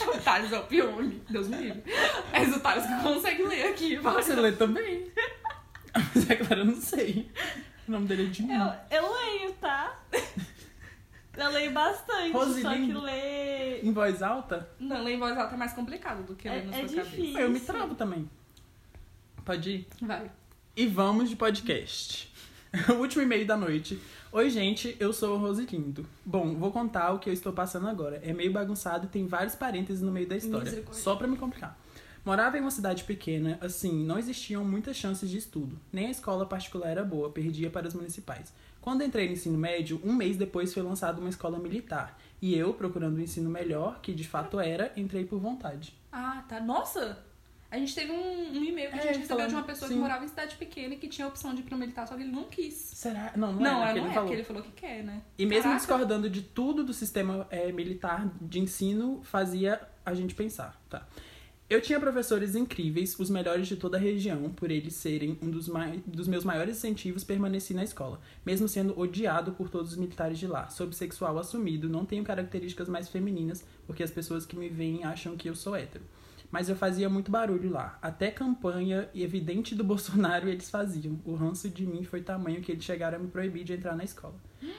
O Thales é o Pione. Deus me livre. Mas o Thales que consegue ler aqui. Você lê também. Mas é claro, eu não sei. O nome dele é de Eu, eu leio, tá? Eu leio bastante, só que ler. Em voz alta, Não, ler em voz alta é mais complicado do que ler É- na é sua difícil. eu me travo também. Pode ir? Vai. E vamos de podcast. [LAUGHS] o último e-mail da noite. Oi, gente, eu sou o Rosilindo. Bom, vou contar o que eu estou passando agora. É meio bagunçado e tem vários parênteses no meio da história. Só pra me complicar. Morava em uma cidade pequena, assim, não existiam muitas chances de estudo. Nem a escola particular era boa, perdia para as municipais. Quando entrei no ensino médio, um mês depois foi lançada uma escola militar. E eu, procurando um ensino melhor, que de fato era, entrei por vontade. Ah, tá. Nossa! A gente teve um, um e-mail que a É, gente recebeu falando- de uma pessoa sim. que morava em cidade pequena e que tinha a opção de ir pro militar, só que ele não quis. Será? Não, não, Não, é, que não é, falou. porque ele falou que quer, né? E mesmo Caraca. discordando de tudo do sistema é, militar de ensino, fazia a gente pensar, tá? Eu tinha professores incríveis, os melhores de toda a região, por eles serem um dos, dos meus maiores incentivos, permaneci na escola, mesmo sendo odiado por todos os militares de lá. Sou bissexual assumido, não tenho características mais femininas, porque as pessoas que me veem acham que eu sou hétero. Mas eu fazia muito barulho lá. Até campanha evidente do [LAUGHS] Bolsonaro eles faziam. O ranço de mim foi tamanho que eles chegaram a me proibir de entrar na escola.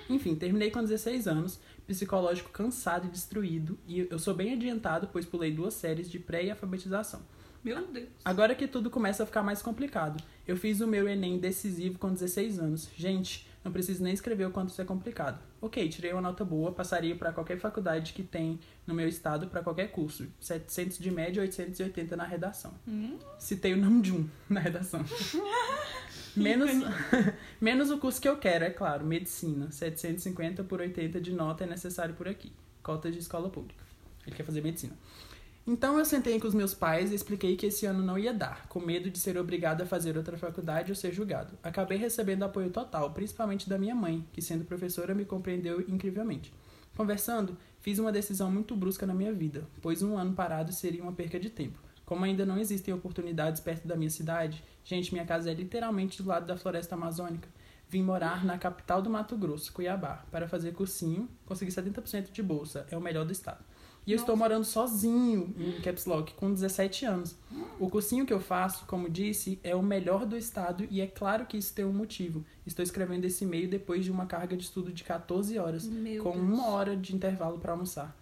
Enfim, terminei com 16 anos, psicológico cansado e destruído, e eu sou bem adiantado, pois pulei duas séries de pré e alfabetização. Meu Deus. Agora que tudo começa a ficar mais complicado. Eu fiz o meu Enem decisivo com 16 anos. Gente, Não preciso nem escrever o quanto isso é complicado. Ok, tirei uma nota boa, passaria para qualquer faculdade que tem no meu estado para qualquer curso. 700 de média, 880 na redação. Hum? Citei o Namjoon [LAUGHS] na redação. [LAUGHS] menos, [LAUGHS] menos o curso que eu quero, é claro, medicina. 750 por 80 de nota é necessário por aqui. Cota de escola pública. Ele quer fazer medicina. Então eu sentei com os meus pais e expliquei que esse ano não ia dar, com medo de ser obrigado a fazer outra faculdade ou ser julgado. Acabei recebendo apoio total, principalmente da minha mãe, que sendo professora me compreendeu incrivelmente. Conversando, fiz uma decisão muito brusca na minha vida, pois um ano parado seria uma perca de tempo. Como ainda não existem oportunidades perto da minha cidade, gente, minha casa é literalmente do lado da floresta amazônica. Vim morar na capital do Mato Grosso, Cuiabá, para fazer cursinho, consegui 70% de bolsa, é o melhor do estado. E eu estou morando sozinho em Caps Lock, com 17 anos. O cursinho que eu faço, como disse, é o melhor do estado e é claro que isso tem um motivo. Estou escrevendo esse e-mail depois de uma carga de estudo de 14 horas, Meu com Deus. uma hora de intervalo para almoçar.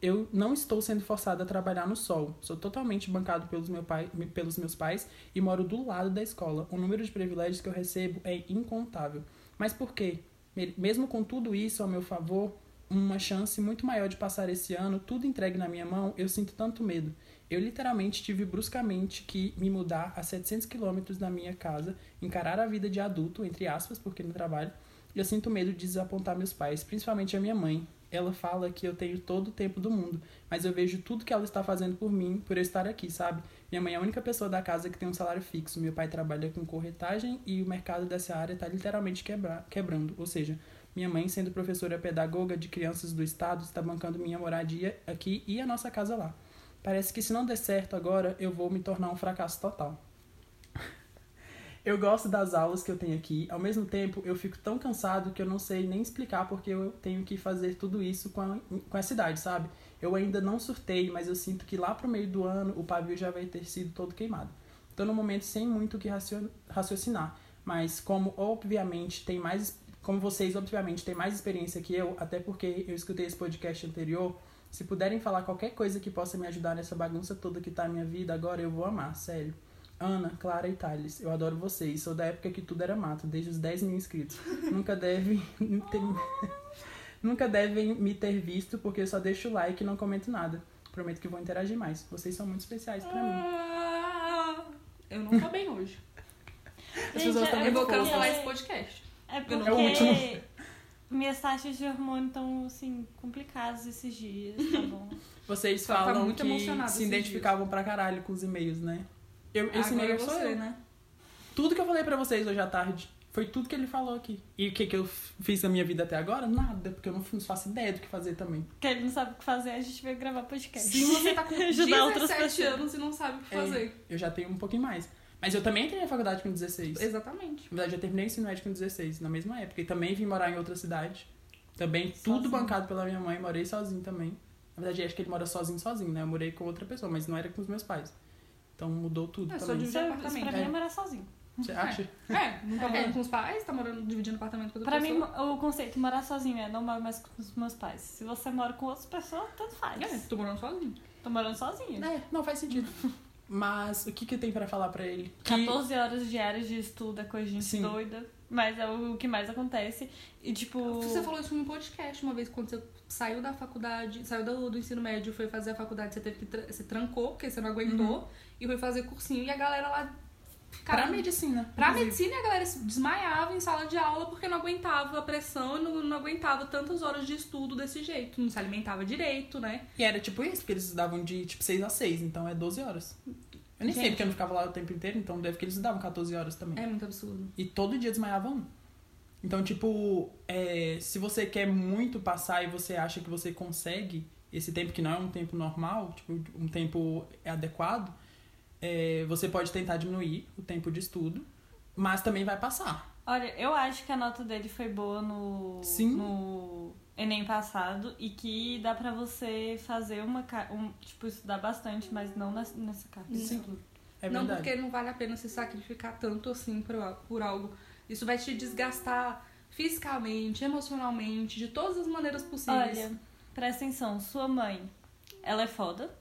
Eu não estou sendo forçada a trabalhar no sol. Sou totalmente bancado pelos, meu pai, pelos meus pais e moro do lado da escola. O número de privilégios que eu recebo é incontável. Mas por quê? Me- Mesmo com tudo isso ao meu favor, uma chance muito maior de passar esse ano, tudo entregue na minha mão, eu sinto tanto medo. Eu literalmente tive bruscamente que me mudar a 700 quilômetros da minha casa, encarar a vida de adulto, entre aspas, porque no trabalho, e eu sinto medo de desapontar meus pais, principalmente a minha mãe. Ela fala que eu tenho todo o tempo do mundo, mas eu vejo tudo que ela está fazendo por mim, por eu estar aqui, sabe? Minha mãe é a única pessoa da casa que tem um salário fixo. Meu pai trabalha com corretagem e o mercado dessa área está literalmente quebra quebrando. Ou seja, minha mãe, sendo professora pedagoga de crianças do estado, está bancando minha moradia aqui e a nossa casa lá. Parece que se não der certo agora, eu vou me tornar um fracasso total. [LAUGHS] Eu gosto das aulas que eu tenho aqui, ao mesmo tempo eu fico tão cansado que eu não sei nem explicar porque eu tenho que fazer tudo isso com a, com essa idade, sabe? Eu ainda não surtei, mas eu sinto que lá pro meio do ano o pavio já vai ter sido todo queimado. Tô no momento sem muito o que racio- raciocinar, mas como obviamente tem mais, como vocês obviamente têm mais experiência que eu, até porque eu escutei esse podcast anterior, se puderem falar qualquer coisa que possa me ajudar nessa bagunça toda que tá a minha vida agora, eu vou amar, sério. Ana, Clara e Thales, eu adoro vocês. Sou da época que tudo era mato, desde os 10 mil inscritos. [LAUGHS] Nunca devem ter... Nunca devem me ter visto, porque eu só deixo o like e não comento nada. Prometo que vou interagir mais. Vocês são muito especiais pra mim. Ah, eu não tô bem hoje. As Gente, pessoas estão é Eu vou cancelar esse podcast. É não- É o último. porque minhas taxas de hormônio estão, assim, complicadas esses dias, tá bom? [LAUGHS] Vocês tá falam muito que se identificavam pra caralho com os e-mails, né? Eu, esse e-mail é sou você, eu. né? Tudo que eu falei pra vocês hoje à tarde foi tudo que ele falou aqui. E o que, que eu fiz na minha vida até agora? Nada, porque eu não faço ideia do que fazer também. Porque ele não sabe o que fazer, a gente veio gravar podcast. Se você tá com [LAUGHS] Ajudar outras 17 pessoas. anos e não sabe o que É. fazer. Eu já tenho um pouquinho mais. Mas eu também entrei na faculdade com 16. Exatamente. Na verdade, eu terminei o ensino médio com 16, na mesma época. E também vim morar em outra cidade. Também tudo Sozinho. bancado pela minha mãe, morei sozinho também. Na verdade, acho que ele mora sozinho, sozinho, né? Eu morei com outra pessoa, mas não era com os meus pais. Então mudou tudo É, só também. de- Isso, isso apartamento, pra mim é. é morar sozinho. Você acha? É, não tá É. morando com os pais, tá morando dividindo apartamento com outra Pra mim, pessoa. o conceito de morar sozinho é não moro mais com os meus pais. Se você mora com outras pessoas, tanto faz. É, tô morando sozinho. Tô morando sozinho. É, não faz sentido. [LAUGHS] Mas o que que tem pra falar pra ele? Que 14 horas diárias de estudo é coisa gente Sim. doida. Mas é o que mais acontece. E tipo. Você falou isso num podcast uma vez, quando você saiu da faculdade, saiu do, do ensino médio, foi fazer a faculdade, você teve que tra- você trancou, porque você não aguentou, e foi fazer cursinho, e a galera lá. Pra Cara, medicina. Pra inclusive. medicina, a galera desmaiava em sala de aula porque não aguentava a pressão e não, não aguentava tantas horas de estudo desse jeito. Não se alimentava direito, né? E era tipo isso, porque eles estudavam de tipo 6 a 6, então é 12 horas. Eu nem sei Gente. porque eu não ficava lá o tempo inteiro, então deve que eles estudavam 14 horas também. É muito absurdo. E todo dia desmaiava um. Então, tipo, é, se você quer muito passar e você acha que você consegue esse tempo que não é um tempo normal, tipo, um tempo adequado, é, você pode tentar diminuir o tempo de estudo, mas também vai passar. Olha, eu acho que a nota dele foi boa no, Sim. no Enem passado e que dá pra você fazer uma. ca- Um, tipo, estudar bastante, mas não nessa, nessa carta. Sim. É não verdade. porque não vale a pena se sacrificar tanto assim por, por algo. Isso vai te desgastar fisicamente, emocionalmente, de todas as maneiras possíveis. Olha, presta atenção, sua mãe, ela é foda.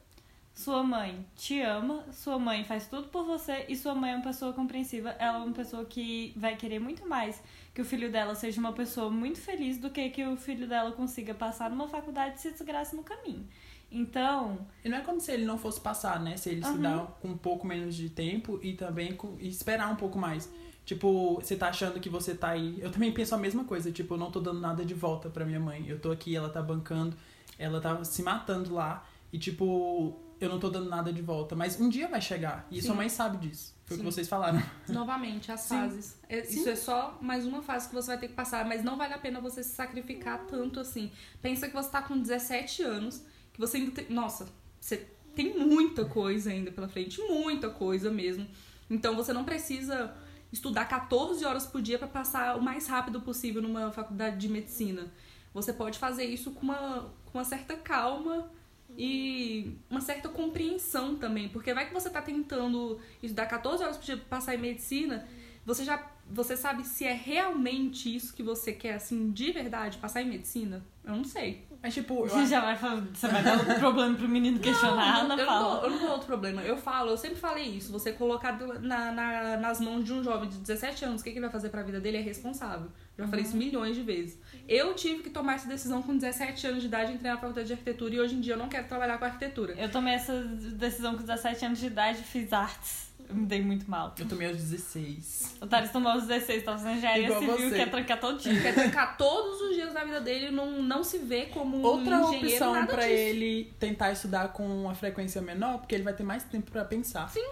Sua mãe te ama, sua mãe faz tudo por você e sua mãe é uma pessoa compreensiva. Ela é uma pessoa que vai querer muito mais que o filho dela seja uma pessoa muito feliz do que que o filho dela consiga passar numa faculdade e se desgraça no caminho. Então, E não é como se ele não fosse passar, né? Se ele Uhum. estudar com um pouco menos de tempo e também com, e esperar um pouco mais. Tipo, você tá achando que você tá aí. Eu também penso a mesma coisa. Tipo, eu não tô dando nada de volta pra minha mãe. Eu tô aqui, ela tá bancando, ela tá se matando lá. E, tipo, eu não tô dando nada de volta. Mas um dia vai chegar. E Sim. sua mãe sabe disso. Foi o Sim. que vocês falaram. [LAUGHS] Novamente, as Sim. fases. É- Isso é só mais uma fase que você vai ter que passar, mas não vale a pena você se sacrificar tanto assim. Pensa que você tá com 17 anos, que você ainda tem. Nossa, você tem muita coisa ainda pela frente, muita coisa mesmo. Então você não precisa estudar 14 horas por dia pra passar o mais rápido possível numa faculdade de medicina. Você pode fazer isso com uma, com uma certa calma e uma certa compreensão também, porque vai que você tá tentando estudar 14 horas pra passar em medicina, você já você sabe se é realmente isso que você quer assim de verdade, passar em medicina? Eu não sei. Mas, tipo, eu você já vai, fa- você vai dar outro problema pro menino [LAUGHS] questionar, não, Ana eu, não fala. dou, eu não dou outro problema. Eu falo, eu sempre falei isso. Você colocar na, na- nas mãos de um jovem de 17 anos, o que, que ele vai fazer pra vida dele é responsável. Já falei isso milhões de vezes. Eu tive que tomar essa decisão com 17 anos de idade, entrei na faculdade de arquitetura e hoje em dia eu não quero trabalhar com arquitetura. Eu tomei essa decisão com 17 anos de idade e fiz artes. Eu me dei muito mal. Eu tomei aos 16. O Thales tomou aos 16, tava fazendo engenharia Igual civil, você. quer trancar todo dia. Quer trancar todos os dias da vida dele, não, não se vê como um Outra engenheiro, opção nada pra disso. ele tentar estudar com uma frequência menor, porque ele vai ter mais tempo pra pensar. Sim.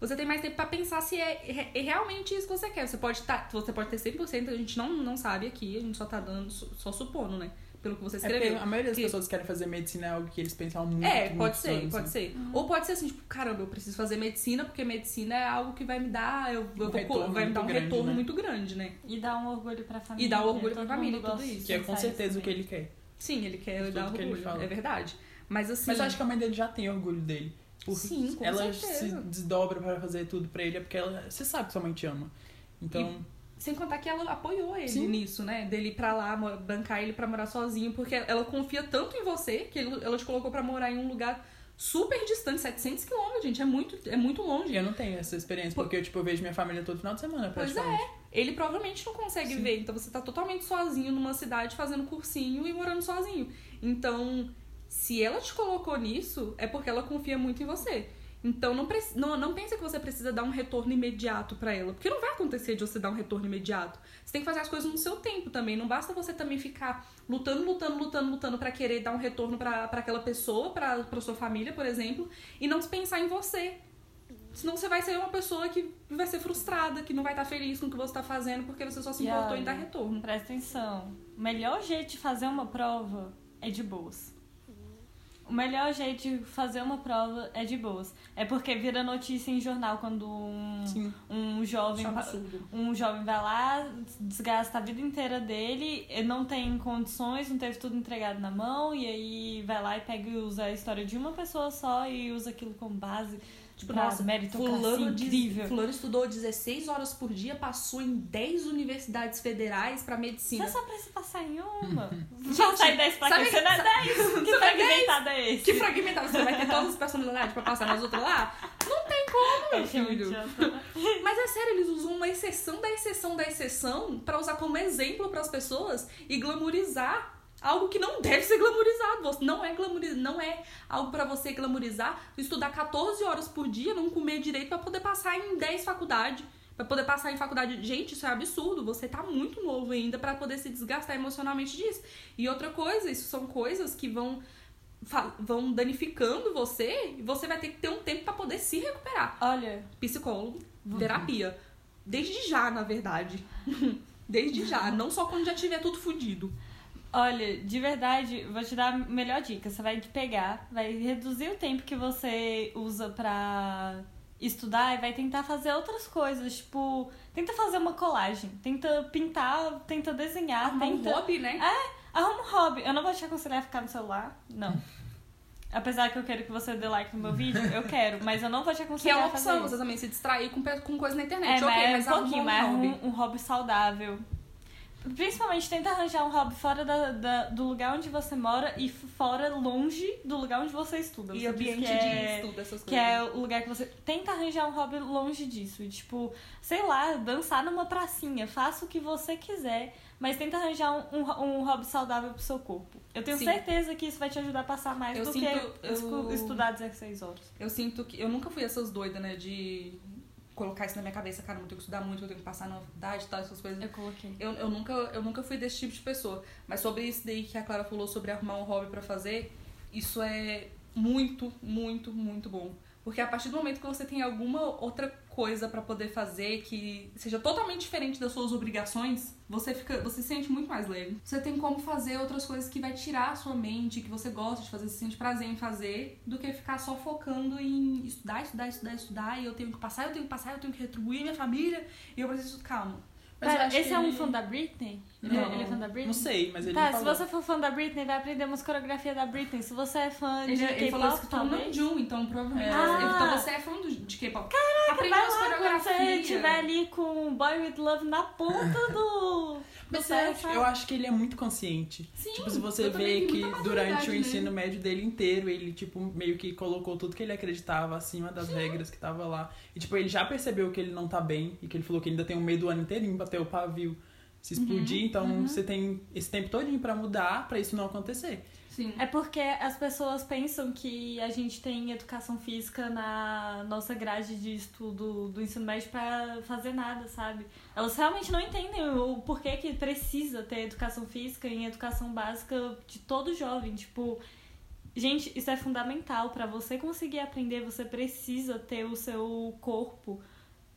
Você tem mais tempo pra pensar se é, re- é realmente isso que você quer. Você pode, tá, você pode ter 100%, a gente não, não sabe aqui, a gente só tá dando, só, só supondo, né? Pelo que você É porque escreveu. a maioria das Que- pessoas que querem fazer medicina é algo que eles pensam muito, É, pode muitos ser, anos, pode né? ser. Ou pode ser assim, tipo, caramba, eu preciso fazer medicina, porque medicina é algo que vai me dar, eu, eu vou, retorno vai me dar um muito grande, retorno né? muito grande, né? E dá um orgulho pra família. E dá orgulho pra família, tudo isso. Que é com certeza o que ele quer. Sim, ele quer Tudo dar que ele orgulho, fala. é verdade. Mas assim, Mas eu acho que a mãe dele já tem orgulho dele. Por Sim, com ela certeza. se desdobra pra fazer tudo pra ele, é porque ela, você sabe que sua mãe te ama. Então, Sem contar que ela apoiou ele Sim. nisso, né? Dele ir pra lá, bancar ele pra morar sozinho, porque ela confia tanto em você que ele- ela te colocou pra morar em um lugar super distante, 700 quilômetros, gente. É muito, é muito longe. eu não tenho essa experiência, Por- porque eu, tipo, eu vejo minha família todo final de semana, Pois é. praticamente. Ele provavelmente não consegue Sim. ver, então você tá totalmente sozinho numa cidade fazendo cursinho e morando sozinho. Então, se ela te colocou nisso, é porque ela confia muito em você. Então, não, não, não pensa que você precisa dar um retorno imediato pra ela, porque não vai acontecer de você dar um retorno imediato. Você tem que fazer as coisas no seu tempo também. Não basta você também ficar lutando, lutando, lutando, lutando pra querer dar um retorno pra pra aquela pessoa, pra pra sua família, por exemplo, e não pensar em você. Senão você vai ser uma pessoa que vai ser frustrada, que não vai estar feliz com o que você tá fazendo, porque você só se importou em dar retorno. Presta atenção. O melhor jeito de fazer uma prova é de boas. O melhor jeito de fazer uma prova é de boas. É porque vira notícia em jornal quando um, Sim. um jovem um jovem vai lá, desgasta a vida inteira dele, ele não tem condições, não teve tudo entregado na mão, e aí vai lá e pega e usa a história de uma pessoa só e usa aquilo como base. Tipo, nossa, meritocracia fulano, incrível. fulano estudou 16 horas por dia, passou em 10 universidades federais pra medicina. Você só precisa passar em uma. Passar em 10 pra sabe quê? Você não é 10? Que Sabe fragmentado é esse? Que fragmentado, você vai ter todas as personalidades pra passar nas outras lá? Não tem como, meu muito filho. [LAUGHS] Mas é sério, eles usam uma exceção da exceção da exceção pra usar como exemplo pras pessoas e glamorizar algo que não deve ser glamorizado. Você- Não é glamorizado, não é algo pra você glamorizar, estudar 14 horas por dia, não comer direito pra poder passar em 10 faculdades. Pra poder passar em faculdade. Gente, isso é absurdo. Você tá muito novo ainda pra poder se desgastar emocionalmente disso. E outra coisa, isso são coisas que vão vão danificando você e você vai ter que ter um tempo pra poder se recuperar Olha, psicólogo, terapia. Desde já, na verdade. [LAUGHS] Desde já. Não só quando já tiver tudo fudido. Olha, de verdade, vou te dar a melhor dica. Você vai pegar, vai reduzir o tempo que você usa pra estudar e vai tentar fazer outras coisas. Tipo, tenta fazer uma colagem, tenta pintar, tenta desenhar, Arrumar um tenta. hobby, né? Arruma um hobby. Eu não vou te aconselhar a ficar no celular, não. [LAUGHS] Apesar que eu quero que você dê like no meu vídeo, eu quero, mas eu não vou te Que é aconselhar uma opção, você também se distrair com, com coisa na É, internet. mas ok, é mas um pouquinho, arruma mas um hobby. arruma um hobby saudável. Principalmente tenta arranjar um hobby fora da, da- do lugar onde você mora e fora longe do lugar onde você estuda. E Você ambiente diz que é, de estudo, essas coisas. Que é o lugar que você. Tenta arranjar um hobby longe disso. E, tipo, sei lá, dançar numa pracinha. Faça o que você quiser. Mas tenta arranjar um, um, um hobby saudável pro seu corpo. Eu tenho Sim. certeza que isso vai te ajudar a passar mais Eu do sinto- que eu- estudar 16 horas. Eu sinto que. Eu nunca fui essas doidas, né? De colocar isso na minha cabeça, cara, eu tenho que estudar muito, eu tenho que passar na faculdade e tal, essas coisas. Eu coloquei. Eu, eu, nunca, eu nunca fui desse tipo de pessoa. Mas sobre isso daí que a Clara falou sobre arrumar um hobby pra fazer, isso é muito, muito, muito bom. Porque a partir do momento que você tem alguma outra coisa pra poder fazer que seja totalmente diferente das suas obrigações, você fica, você se sente muito mais leve. Você tem como fazer outras coisas que vai tirar a sua mente, que você gosta de fazer, você sente prazer em fazer, do que ficar só focando em estudar, estudar, estudar, estudar, e eu tenho que passar, eu tenho que passar, eu tenho que retribuir minha família, e eu preciso, calma. Mas Pera, esse que é um fã da Britney? Ele, Não, ele é fã da Britney? Não sei, mas ele Tá, se falou. você for fã da Britney, vai aprender umas coreografias da Britney. Se você é fã de Ele, ele falou isso K-pop, não talvez... Jun, então provavelmente É. você, Ah. então você é fã do, de K-pop. Caraca, Aprende Vai lá quando você estiver ali com Boy With Love na ponta [LAUGHS] do... Mas do eu acho, sabe? eu acho que ele é muito consciente. Sim, tipo, se você vê que durante o ensino nele. médio dele inteiro, ele, tipo, meio que colocou tudo que ele acreditava acima das regras que tava lá. E, tipo, ele já percebeu que ele não tá bem e que ele falou que ainda tem um meio do ano inteirinho pra ter o pavio se explodir. então, você tem esse tempo todinho pra mudar pra isso não acontecer. Sim. É porque as pessoas pensam que a gente tem educação física na nossa grade de estudo do ensino médio pra fazer nada, sabe? Elas realmente não entendem o porquê que precisa ter educação física em educação básica de todo jovem. Tipo, gente, isso é fundamental. Pra você conseguir aprender, você precisa ter o seu corpo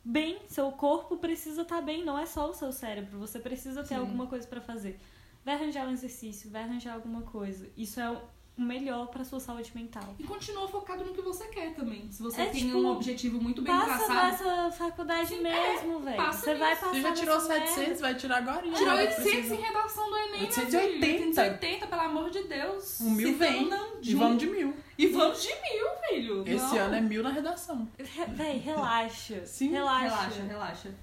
bem. Seu corpo precisa estar bem, não é só o seu cérebro. Você precisa ter Sim. alguma coisa pra fazer. Vai arranjar um exercício, vai arranjar alguma coisa. Isso é o melhor pra sua saúde mental. E continua focado no que você quer também. Se você É, tem tipo, um objetivo muito bem Passa traçado. nessa faculdade Sim, mesmo, velho. passa Você vai nisso. passar Você já tirou nessa merda. 700, vai tirar agora. Tirou né? 800 Precisa- em redação do Enem, meu 880. filho. 880, pelo amor de Deus. Um mil Se vem. não, E vamos de mil. E vamos de mil, filho. Esse Não. ano é mil na redação. Re- Véi, relaxa. Sim. relaxa. Relaxa, relaxa.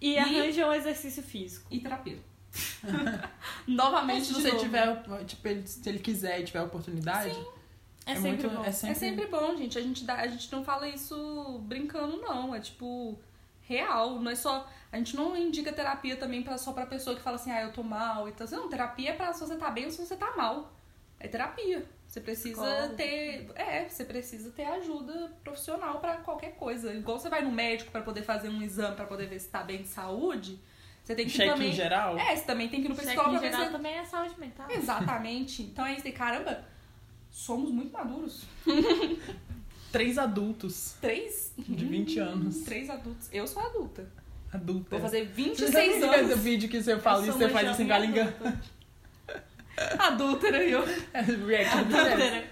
E, E- arranja um exercício físico. E terapia. [LAUGHS] Novamente, se você novo. tiver, tipo, ele- se ele quiser e tiver oportunidade, É, é, sempre muito. bom. É sempre, É sempre bom, gente. A gente, dá, a gente não fala isso brincando, não. É tipo real. Não é só. A gente não indica terapia também pra, só pra pessoa que fala assim, ah, eu tô mal e tal. Não, terapia é pra se você tá bem ou se você tá mal. É terapia. Você precisa Psicólogo. ter. É, você precisa ter ajuda profissional pra qualquer coisa. Igual você vai no médico pra poder fazer um exame pra poder ver se tá bem de saúde. Você tem que cheque também. em geral. É, você também tem que ir no psicólogo em pra ver geral se também é saúde mental. Exatamente. Então é isso aí. Caramba, somos muito maduros. [LAUGHS] Três adultos Três? de 20 anos. Três adultos. Eu sou adulta. Adulta. Vou fazer Você 26 sabe anos. do vídeo que você fala Eu isso, sou você uma faz em Galingã. adulta. [LAUGHS] Adúltera eu. React do Guilherme.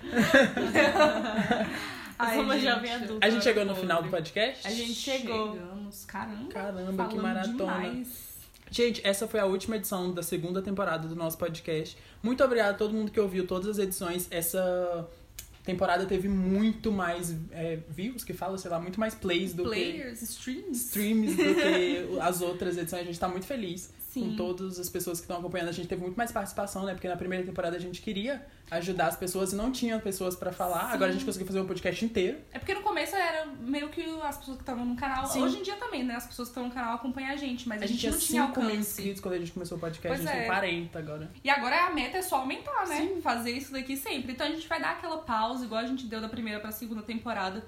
Eu sou uma Ai, jovem gente. adulta. A gente chegou no final do podcast? A gente chegou. Chegamos. Caramba. Caramba, que maratona. demais. Gente, essa foi a última edição da segunda temporada do nosso podcast. Muito obrigado a todo mundo que ouviu todas as edições. Essa temporada teve muito mais é, views, que fala, sei lá, muito mais plays do que Players, streams. streams do que as outras edições. A gente tá muito feliz Sim. com todas as pessoas que estão acompanhando. A gente teve muito mais participação, né? Porque na primeira temporada a gente queria ajudar as pessoas e não tinha pessoas pra falar. Sim. Agora a gente conseguiu fazer um podcast inteiro. É porque no começo era meio que as pessoas que estavam no canal. Sim. Hoje em dia também, né? As pessoas que estão no canal acompanham a gente, mas a, A gente tinha não tinha 5 mil alcance. inscritos quando a gente começou o podcast, Pois a gente é. tem 40 agora. E agora a meta é só aumentar, né? Fazer isso daqui sempre. Então a gente vai dar aquela pausa, igual a gente deu da primeira pra segunda temporada,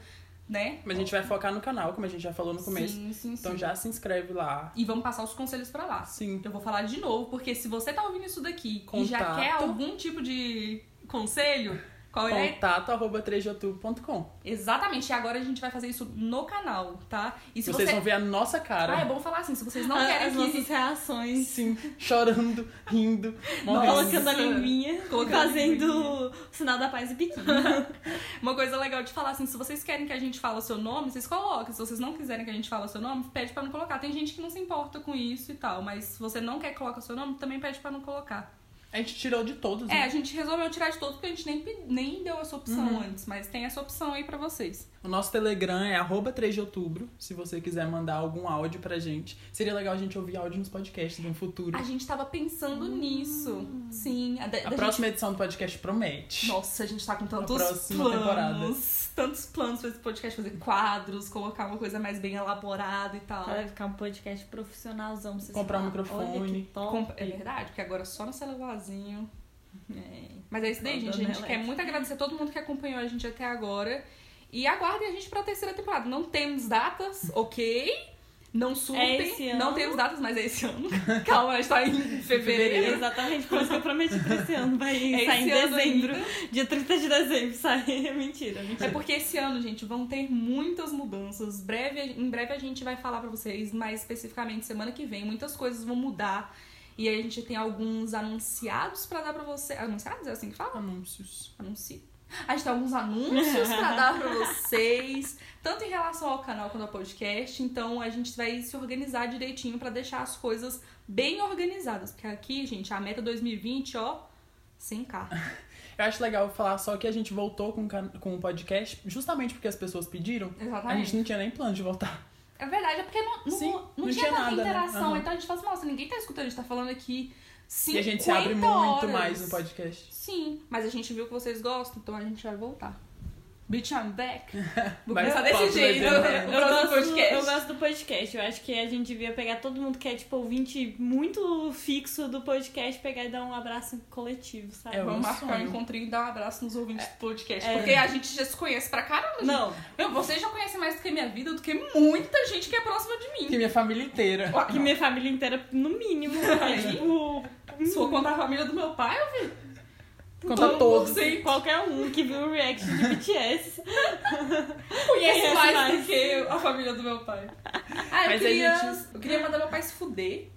né? Mas a gente vai focar no canal, como a gente já falou no começo. Sim, sim, Então sim. já se inscreve lá. E vamos passar os conselhos pra lá. Sim. Eu vou falar de novo, porque se você tá ouvindo isso daqui e já Contato. quer algum tipo de conselho, qual é? Contato arroba 3youtube.com. Exatamente. E agora a gente vai fazer isso no canal, tá? E se Vocês você... vão ver a nossa cara. Ah, é bom falar assim, se vocês não As- querem As que... nossas reações. Sim, chorando, rindo, morrendo. Colocando a linguinha, Colocando a fazendo sinal da paz e biquíni. [LAUGHS] Uma coisa legal de falar assim, se vocês querem que a gente fale o seu nome, vocês colocam. Se vocês não quiserem que a gente fale o seu nome, pede pra não colocar. Tem gente que não se importa com isso e tal, mas se você não quer que coloque o seu nome, também pede pra não colocar. A gente tirou de todos, É, né? a gente resolveu tirar de todos porque a gente nem, nem deu essa opção antes, mas tem essa opção aí pra vocês. O nosso Telegram é arroba 3 de outubro, se você quiser mandar algum áudio pra gente. Seria legal a gente ouvir áudio nos podcasts no futuro. A gente tava pensando nisso. Sim. A, da- A da próxima edição do podcast promete. gente- Nossa, a gente tá com tantos próxima planos. temporada. Tantos planos pra esse podcast, fazer quadros, colocar uma coisa mais bem elaborada e tal. Vai ficar um podcast profissionalzão. Vocês Comprar um microfone. Olha que top. Com- É verdade, porque agora é só no celularzinho. É. Mas é isso daí, Só gente. A gente quer muito agradecer a todo mundo que acompanhou a gente até agora. E aguardem a gente pra terceira temporada. Não temos datas, ok? Não surtem. É esse Não temos datas, mas é esse ano. [LAUGHS] Calma, a gente tá em É fevereiro. exatamente por isso que eu prometi pra esse ano. Vai É sair em dezembro. ainda. Dia 30 de dezembro sai. [LAUGHS] mentira, É mentira. porque esse ano, gente, vão ter muitas mudanças. Breve, em breve a gente vai falar pra vocês, mais especificamente semana que vem, muitas coisas vão mudar. E aí a gente tem alguns anunciados pra dar pra vocês. Anunciados? É assim que fala? Anúncios. Anuncie. A gente tem alguns anúncios pra dar pra vocês, tanto em relação ao canal quanto ao podcast. Então a gente vai se organizar direitinho pra deixar as coisas bem organizadas. Porque aqui, gente, a meta 2020, ó, sem carro. Eu acho legal falar só que a gente voltou com, com o podcast justamente porque as pessoas pediram. A Exatamente. gente não tinha nem plano de voltar. É verdade, é porque não, não, Sim, não, não tinha, tinha tanta nada, né? interação. Aham. Então a gente fala assim, nossa, ninguém tá escutando, a gente tá falando aqui 50 E a gente se abre muito horas. mais no podcast. Sim, mas a gente viu que vocês gostam, então a gente vai voltar. Bitch, I'm back. [LAUGHS] Vou Mas começar desse jeito né? Eu gosto, podcast. eu gosto do podcast. Eu acho que a gente devia pegar todo mundo que é, tipo, ouvinte muito fixo do podcast, pegar e dar um abraço coletivo, sabe? É, Vamos um marcar um encontrinho e dar um abraço nos ouvintes do podcast. É. Porque a gente já se conhece pra caramba. gente. Não, Meu, vocês já conhecem mais do que minha vida, do que muita gente que é próxima de mim. Que minha família inteira. Ó, que minha família inteira, no mínimo, é, [LAUGHS] tipo... Se for contar a família do meu pai, eu vi. Contar Todo todos. sim. Qualquer um que viu o react de BTS. [LAUGHS] conhece mais, mais. do que a família do meu pai. Ah, eu Mas a queria, gente- eu queria mandar meu pai se fuder.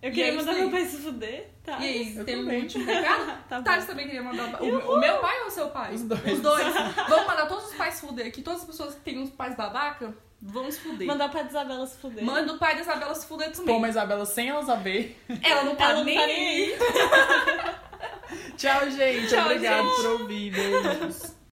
Eu queria é mandar meu pai se fuder, tá? e aí, eu tem um último recado? [LAUGHS] Tá. Thales também queria mandar. O, o meu pai ou o seu pai? Os dois. Os dois. Vamos mandar todos os pais se fuder aqui. Todas as pessoas que têm uns pais babaca, vão se fuder. Mandar pra Isabela se fuder. Manda o pai da Isabela se fuder também. Pô, mas a Isabela sem ela saber. Ela não tá Ela não nem tá aí. nem aí. [LAUGHS] Tchau, gente. Tchau, Obrigado gente. por ouvir. Beijos.